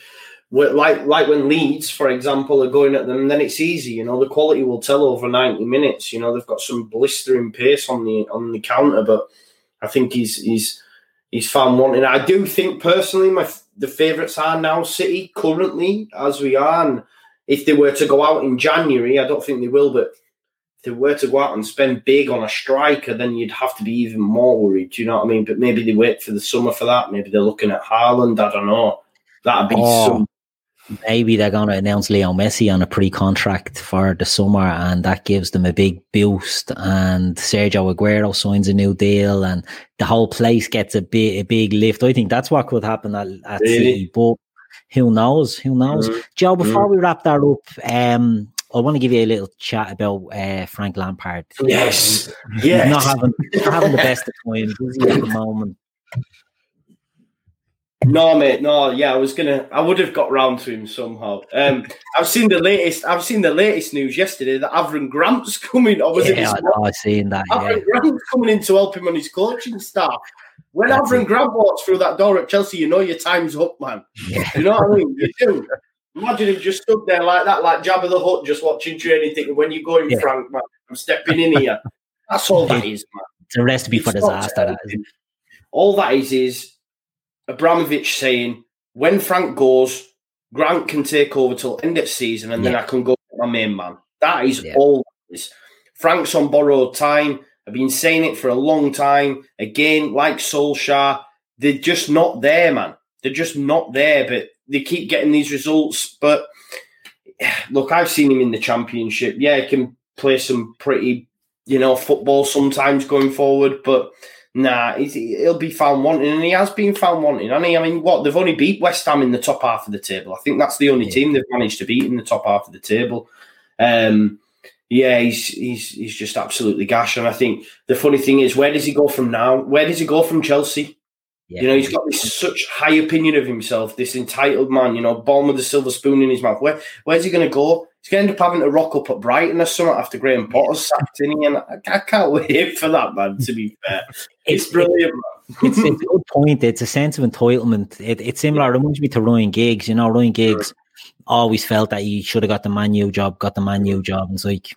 like like when Leeds, for example, are going at them, then it's easy. You know, the quality will tell over ninety minutes. You know, they've got some blistering pace on the on the counter, but I think he's he's he's found wanting. I do think personally, my the favourites are now City currently as we are, and if they were to go out in January, I don't think they will, but if they were to go out and spend big on a striker, then you'd have to be even more worried. Do you know what I mean? But maybe they wait for the summer for that. Maybe they're looking at Haaland. I don't know. That'd be oh, some. Maybe they're going to announce Leo Messi on a pre-contract for the summer, and that gives them a big boost. And Sergio Aguero signs a new deal, and the whole place gets a big, a big lift. I think that's what could happen at, at really? City, but who knows? Who knows? Mm. Joe, before mm. we wrap that up, um, I want to give you a little chat about uh, Frank Lampard. Yes, yes. Not having not having the best of times at the moment. No, mate, no, yeah, I was gonna, I would have got round to him somehow. Um, I've seen the latest, I've seen the latest news yesterday that Avram Grant's coming. Or was yeah, it I, I've seen that. Avram yeah. Grant's coming in to help him on his coaching staff. When That's Avram it. Grant walks through that door at Chelsea, you know your time's up, man. Yeah. You know what I mean? You do. Imagine him just stood there like that, like Jabba the Hutt, just watching training, thinking, when you going, yeah. Frank, man, I'm stepping in here. That's all that is, man. It's a recipe for disaster. That, all that is is Abramovich saying, when Frank goes, Grant can take over till end of season, and yeah. then I can go my main man. That is yeah. all. That is. Frank's on borrowed time. I've been saying it for a long time. Again, like Solskjaer, they're just not there, man. They're just not there. But they keep getting these results. But look, I've seen him in the championship. Yeah, he can play some pretty, you know, football sometimes going forward, but nah, he'll be found wanting, and he has been found wanting. I mean, I mean, what they've only beat West Ham in the top half of the table. I think that's the only yeah. team they've managed to beat in the top half of the table. Um, yeah, he's he's he's just absolutely gash. And I think the funny thing is, where does he go from now? Where does he go from Chelsea? Yeah. You know, he's got this such high opinion of himself, this entitled man, you know, born with a silver spoon in his mouth. Where where's he going to go? He's going to end up having to rock up at Brighton or something after Graham Potter's sacked in. And I, I, can't wait for that, man, to be fair. It's, it's brilliant, it's, it's, a good point. It's a sense of entitlement. It, it's similar. It reminds me to Ryan Giggs. You know, Ryan Giggs sure. Always felt that he should have got the Man U job, got the Man U job. And it's like,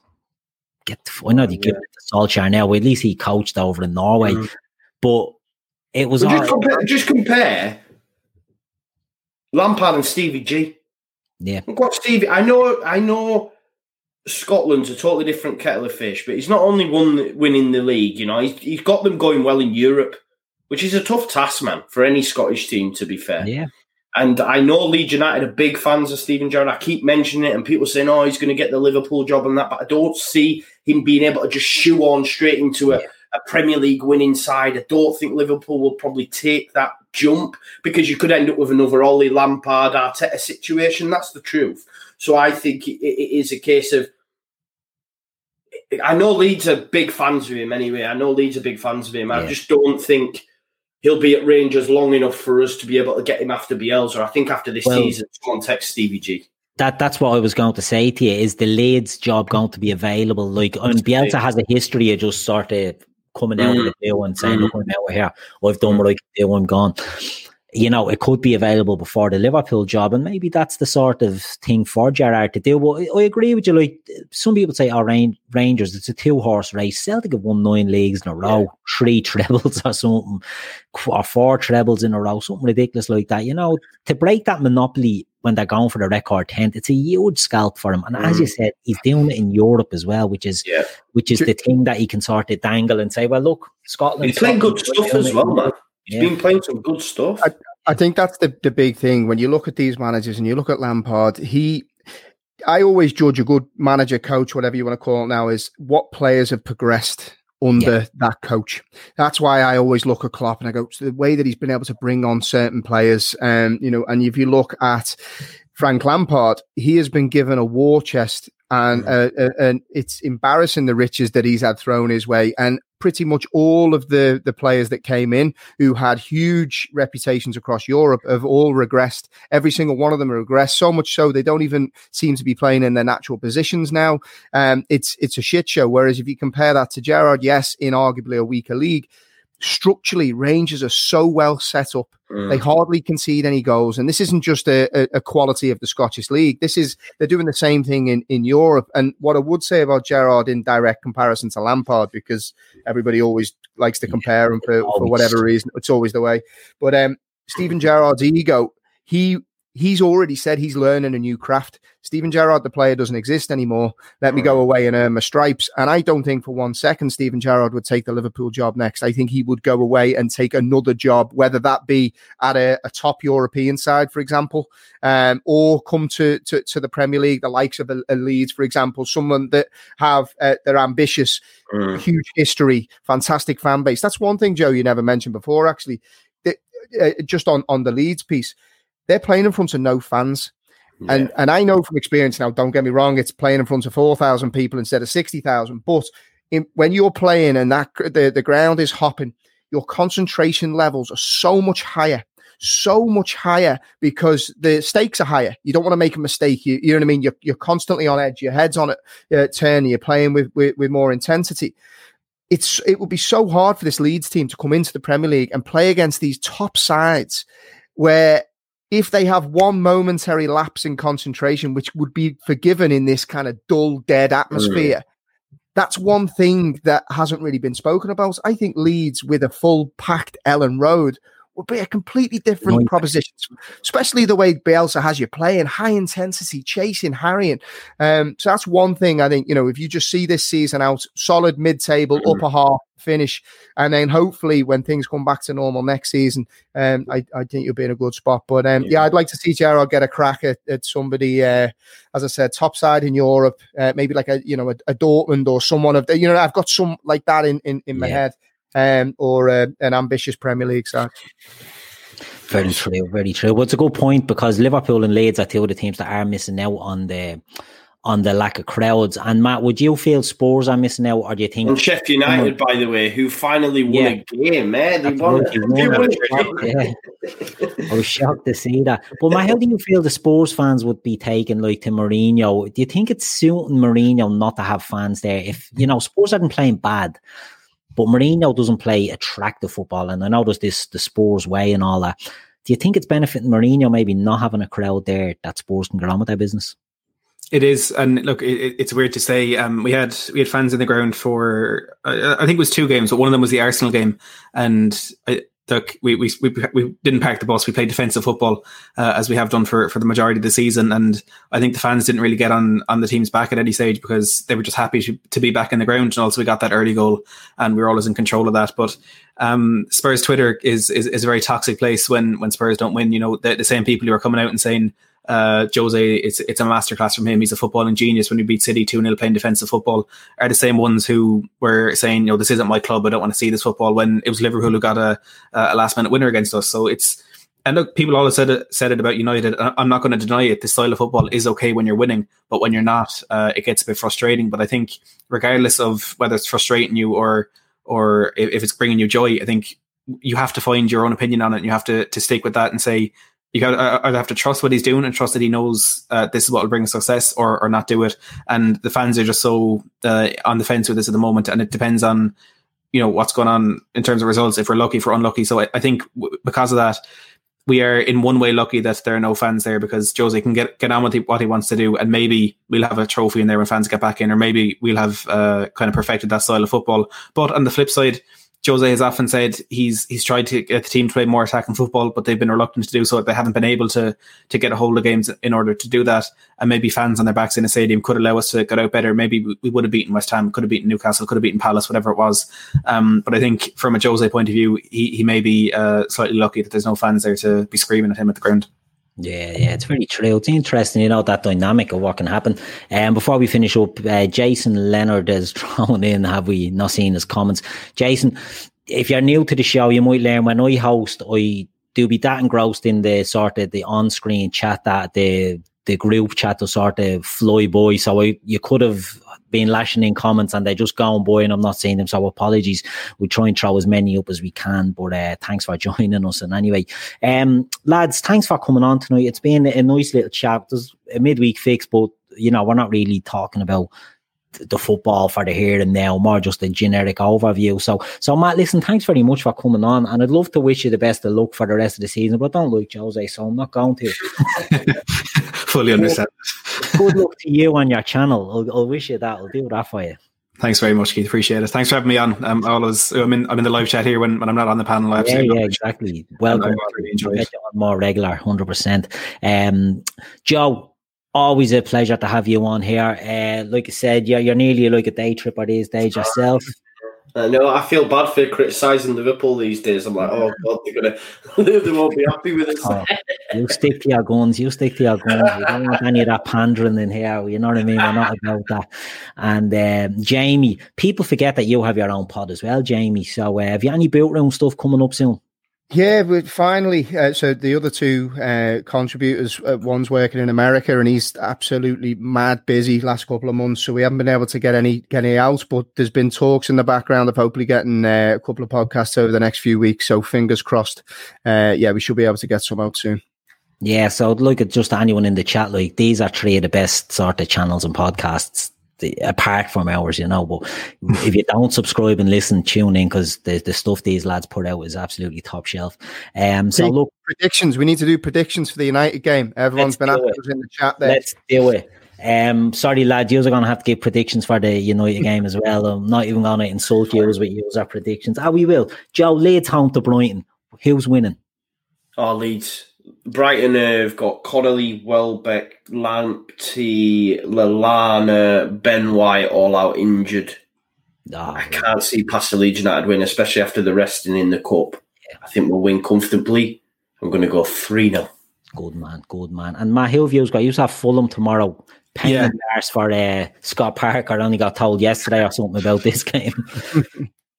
get the, why not? You yeah. give it to Solskjaer now. Well, at least he coached over in Norway. Mm. But it was just compare, just compare Lampard and Stevie G. Yeah. What Stevie? I know. I know. Scotland's a totally different kettle of fish, but he's not only won winning the league. You know, he's, he's got them going well in Europe, which is a tough task, man, for any Scottish team. To be fair. Yeah. And I know Leeds United are big fans of Steven Gerrard. I keep mentioning it, and people saying, "Oh, he's going to get the Liverpool job and that," but I don't see him being able to just shoe on straight into a, a Premier League winning side. I don't think Liverpool will probably take that jump because you could end up with another Ole Lampard Arteta situation. That's the truth. So I think it, it is a case of. I know Leeds are big fans of him anyway. I know Leeds are big fans of him. Yeah. I just don't think he'll be at Rangers long enough for us to be able to get him after Bielsa. I think after this well, season, someone text Stevie G that that's what I was going to say to you. Is the Leeds job going to be available? Like, I mean, Bielsa has a history of just sort of coming out mm. with a deal and saying, mm. look, I'm out here. I've done what I can do. I'm gone. You know, it could be available before the Liverpool job, and maybe that's the sort of thing for Gerrard to do. But I agree with you. Like some people say, "Oh, Rangers, it's a two-horse race." Celtic have won nine leagues in a row, yeah. three trebles or something, or four trebles in a row, something ridiculous like that. You know, to break that monopoly when they're going for the record tenth, it's a huge scalp for him. And mm. as you mm. said, he's doing it in Europe as well, which is yeah. which is the thing that he can sort of dangle and say, "Well, look, Scotland." He's playing good stuff as well, man. He's yeah. been playing some good stuff. I, I think that's the, the big thing. When you look at these managers and you look at Lampard, he I always judge a good manager, coach, whatever you want to call it now, is what players have progressed under yeah. that coach. That's why I always look at Klopp and I go, the way that he's been able to bring on certain players, um, you know, and if you look at Frank Lampard, he has been given a war chest and uh, uh, and it's embarrassing the riches that he's had thrown his way. And pretty much all of the the players that came in who had huge reputations across Europe have all regressed. Every single one of them regressed so much so they don't even seem to be playing in their natural positions now. Um, it's it's a shit show. Whereas if you compare that to Gerrard, yes, in arguably a weaker league structurally, Rangers are so well set up. Mm. They hardly concede any goals. And this isn't just a, a, quality of the Scottish League. This is, they're doing the same thing in, in Europe. And what I would say about Gerrard in direct comparison to Lampard, because everybody always likes to compare him for, for whatever reason, it's always the way. But um, Steven Gerrard's ego, he he's already said he's learning a new craft. Steven Gerrard, the player, doesn't exist anymore. Let me go away and earn my stripes. And I don't think for one second Steven Gerrard would take the Liverpool job next. I think he would go away and take another job, whether that be at a, a top European side, for example, um, or come to, to, to, the Premier League, the likes of a, a Leeds, for example, someone that have uh, they're ambitious, mm. huge history, fantastic fan base. That's one thing, Joe, you never mentioned before, actually. uh, just on, on the Leeds piece they're playing in front of no fans. Yeah. And and I know from experience now, don't get me wrong, it's playing in front of 4,000 people instead of 60,000. But in, when you're playing and that the, the ground is hopping, your concentration levels are so much higher, so much higher because the stakes are higher. You don't want to make a mistake. You, you know what I mean? You're, you're constantly on edge. Your head's on it, uh, turning. You're playing with, with, with more intensity. It's it would be so hard for this Leeds team to come into the Premier League and play against these top sides where if they have one momentary lapse in concentration, which would be forgiven in this kind of dull, dead atmosphere, mm. that's one thing that hasn't really been spoken about. I think Leeds with a full packed Elland Road would be a completely different proposition, especially the way Bielsa has you playing high intensity, chasing, harrying. Um, so that's one thing I think, you know, if you just see this season out solid mid table, mm-hmm. upper half finish, and then hopefully when things come back to normal next season, um, I, I think you'll be in a good spot. But um, yeah. yeah I'd like to see Gerrard get a crack at, at somebody, uh, as I said, top side in Europe, uh, maybe like a, you know, a, a, Dortmund or someone of the, you know, I've got some like that in, in, in my yeah. head um, or uh, an ambitious Premier League side. Very true, very true. Well, it's a good point because Liverpool and Leeds are two of the teams that are missing out on the on the lack of crowds. And Matt, would you feel Spurs are missing out, or do you think? And Sheffield United, by the way, who finally won yeah. a game, man, they won, they won yeah. I was shocked to see that. But Matt, how do you feel the Spurs fans would be taken like to Mourinho? Do you think it's suiting Mourinho not to have fans there? If you know Spurs aren't playing bad, but Mourinho doesn't play attractive football, and I know there's this the Spurs way and all that. Do you think it's benefiting Mourinho maybe not having a crowd there that Spurs can get on with their business? It is, and look, it, it's weird to say. Um, we had we had fans in the ground for uh, I think it was two games, but one of them was the Arsenal game, and I, we, we we we didn't pack the bus. We played defensive football uh, as we have done for for the majority of the season, and I think the fans didn't really get on on the team's back at any stage because they were just happy to, to be back in the ground. And also, we got that early goal, and we were always in control of that. But um, Spurs Twitter is, is is a very toxic place when when Spurs don't win. You know, the, the same people who are coming out and saying uh, Jose, it's it's a masterclass from him. He's a footballing genius when he beat City 2 0 playing defensive football, are the same ones who were saying, you know, this isn't my club. I don't want to see this football when it was Liverpool who got a, a last minute winner against us. So it's, and look, people always said it, said it about United. I'm not going to deny it. The style of football is okay when you're winning, but when you're not, uh, it gets a bit frustrating. But I think, regardless of whether it's frustrating you or or if, it's bringing you joy, I think you have to find your own opinion on it. And you have to to stick with that and say, you got to either have to trust what he's doing and trust that he knows uh, this is what will bring success or, or not do it. And the fans are just so uh, on the fence with this at the moment. And it depends on, you know, what's going on in terms of results. If we're lucky, if we're unlucky. So I, I think w- because of that, we are in one way lucky that there are no fans there because Jose can get get on with what he wants to do, and maybe we'll have a trophy in there when fans get back in, or maybe we'll have uh, kind of perfected that style of football. But on the flip side, Jose has often said he's he's tried to get the team to play more attacking football, but they've been reluctant to do so. They haven't been able to to get a hold of games in order to do that. And maybe fans on their backs in a stadium could allow us to get out better. Maybe we, would have beaten West Ham, could have beaten Newcastle, could have beaten Palace, whatever it was. Um, but I think from a Jose point of view, he he may be uh, slightly lucky that there's no fans there to be screaming at him at the ground. Yeah, yeah, it's very true. It's interesting, you know, that dynamic of what can happen. And um, before we finish up, uh, Jason Leonard is thrown in. Have we not seen his comments? Jason, if you're new to the show, you might learn when I host, I do be that engrossed in the sort of the on-screen chat that the the group chat to sort of fly by. So I, you could have been lashing in comments and they're just going boy, and I'm not seeing them. So apologies. We try and throw as many up as we can, but uh, thanks for joining us. And anyway, um, lads, thanks for coming on tonight. It's been a nice little chat. There's a midweek fix, but you know, we're not really talking about the football for the here and now, more just a generic overview. So, so Matt, listen, thanks very much for coming on, and I'd love to wish you the best of luck for the rest of the season. But I don't like Jose, so I'm not going to. Fully understand. Good luck to you on your channel. I'll, I'll, wish you that. I'll do that for you. Thanks very much, Keith. Appreciate it. Thanks for having me on. Um, always, I'm in, I'm in the live chat here when, when I'm not on the panel. I yeah, yeah, exactly. Welcome. Really enjoy more regular, hundred percent. Um, Joe, always a pleasure to have you on here. Uh, like I said, you're, you're nearly like a day tripper these days yourself. I know. I feel bad for criticising Liverpool these days. I'm like, oh god, they're gonna, they won't be happy with us. Oh, you stick to your guns. You stick to your guns. You don't want any of that pandering in here. You know what I mean? We're not about that. And um, Jamie, people forget that you have your own pod as well, Jamie. So uh, have you any built room stuff coming up soon? Yeah, but finally, uh, so the other two uh, contributors, uh, one's working in America, and he's absolutely mad busy last couple of months. So we haven't been able to get any get any out. But there's been talks in the background of hopefully getting uh, a couple of podcasts over the next few weeks. So fingers crossed. Uh, yeah, we should be able to get some out soon. Yeah, so look at just anyone in the chat. Like these are three of the best sort of channels and podcasts apart from ours, you know. But if you don't subscribe and listen, tune in because the, the stuff these lads put out is absolutely top shelf. Um, so look, predictions. We need to do predictions for the United game. Everyone's been asking us in the chat there. Let's do it. Um, sorry, lad, you're going to have to give predictions for the United game as well. I'm not even going to insult you as with use our predictions. Ah, we will. Joe, Leeds home to Brighton. Who's winning? Oh, Leeds. Brighton have got Connolly, Welbeck, Lamptey, Lallana, Ben White all out injured. Oh, I can't see past the Leeds United win, especially after the resting in the cup. Yeah. I think we'll win comfortably. I'm going to go 3 0. Good man, good man. And my Hill Hillview's got, you have Fulham tomorrow. Penny yeah. for uh, Scott Parker. I only got told yesterday or something about this game.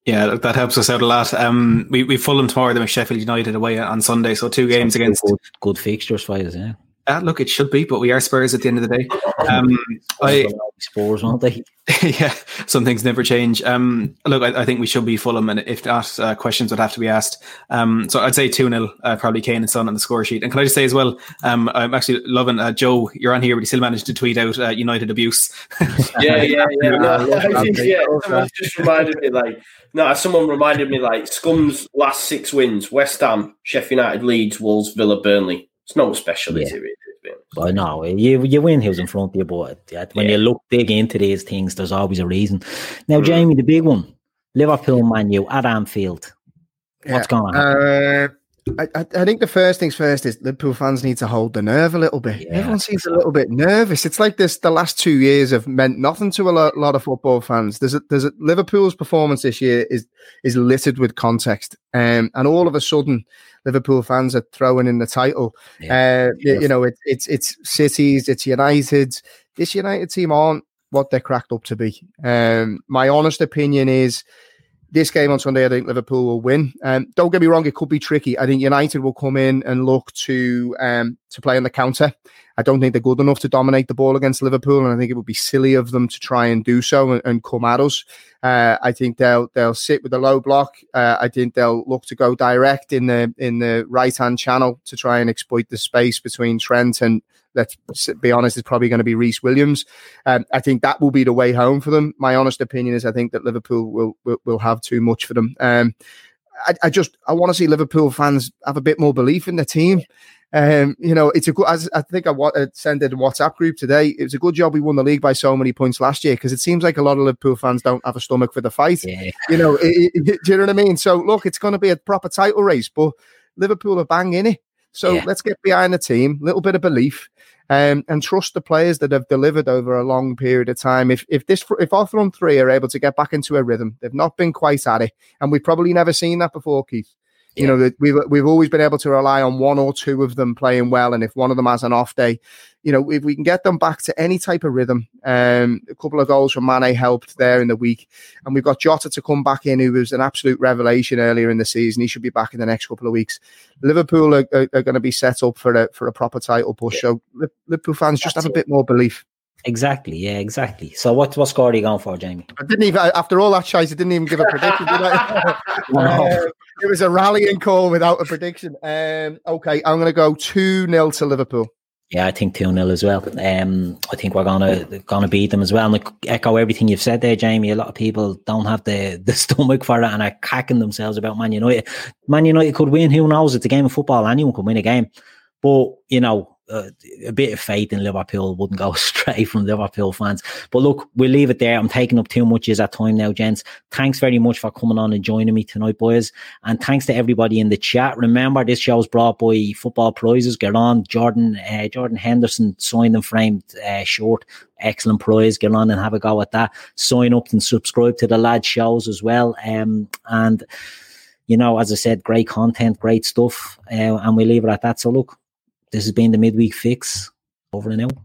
Yeah, that helps us out a lot. Um, we we Fulham tomorrow, then with Sheffield United away on Sunday, so two games against good, good fixtures for us. Yeah. Uh, look, it should be, but we are Spurs at the end of the day. Um, I, Spurs, won't they? yeah, some things never change. Um, look, I, I, think we should be Fulham, and if not, uh, questions would have to be asked. Um, so I'd say 2 0, uh, probably Kane and Son on the score sheet. And can I just say as well, um, I'm actually loving uh, Joe, you're on here, but he still managed to tweet out uh, United abuse. yeah, yeah, yeah. No, yeah, someone just reminded me, like, no, someone reminded me, like, Scum's last six wins West Ham, Sheffield United, Leeds, Wolves, Villa, Burnley. It's not special, yeah. is it? Really? Well, no, you you win who's in front of you, but when yeah. you look dig into these things, there's always a reason. Now, mm. Jamie, the big one, Liverpool, Man U at Anfield. What's yeah. going on? Uh, I, I, think the first things first is Liverpool fans need to hold the nerve a little bit. Yeah, Everyone seems a little bit nervous. It's like this: the last two years have meant nothing to a lot, lot of football fans. There's a, there's a, Liverpool's performance this year is is littered with context, um, and all of a sudden, Liverpool fans are throwing in the title. Yeah. Uh, you, know, it, it's it's cities, it's United. This United team aren't what they're cracked up to be. Um, my honest opinion is this game on Sunday, I think Liverpool will win. Um, don't get me wrong; it could be tricky. I think United will come in and look to um, to play on the counter. I don't think they're good enough to dominate the ball against Liverpool, and I think it would be silly of them to try and do so and, and come at us. Uh, I think they'll they'll sit with a low block. Uh, I think they'll look to go direct in the in the right hand channel to try and exploit the space between Trent and let's be honest, is probably going to be Rhys Williams. Um, I think that will be the way home for them. My honest opinion is I think that Liverpool will will, will have too much for them. Um, I, I just I want to see Liverpool fans have a bit more belief in the team. Um, you know, it's a good. As I think I uh, sent it in WhatsApp group today. It was a good job we won the league by so many points last year because it seems like a lot of Liverpool fans don't have a stomach for the fight. Yeah. You know, it, it, do you know what I mean? So look, it's going to be a proper title race, but Liverpool are banging it. So yeah. let's get behind the team, a little bit of belief, um, and trust the players that have delivered over a long period of time. If if this if our front three are able to get back into a rhythm, they've not been quite at it, and we've probably never seen that before, Keith. You know, we've we've always been able to rely on one or two of them playing well, and if one of them has an off day, you know, if we can get them back to any type of rhythm, um, a couple of goals from Mane helped there in the week, and we've got Jota to come back in, who was an absolute revelation earlier in the season. He should be back in the next couple of weeks. Liverpool are, are, are going to be set up for a for a proper title push. Yeah. So Liverpool fans just That's have a bit more belief. Exactly, yeah, exactly. So what what score are you going for, Jamie? I didn't even after all that shite, I didn't even give a prediction. did I? uh, it was a rallying call without a prediction. Um, okay, I'm going to go two 0 to Liverpool. Yeah, I think two 0 as well. Um, I think we're gonna gonna beat them as well. And echo everything you've said there, Jamie. A lot of people don't have the the stomach for it and are cacking themselves about Man United. Man United could win. Who knows? It's a game of football. Anyone can win a game. But you know, uh, a bit of faith in Liverpool wouldn't go astray from Liverpool fans. But look, we'll leave it there. I'm taking up too much of that time now, gents. Thanks very much for coming on and joining me tonight, boys. And thanks to everybody in the chat. Remember, this show is brought by Football Prizes. Get on, Jordan, uh, Jordan Henderson signed and framed uh, short. Excellent prize. Get on and have a go at that. Sign up and subscribe to the lad shows as well. Um, and you know, as I said, great content, great stuff. Uh, and we leave it at that. So look, this has been the midweek fix. Over and out.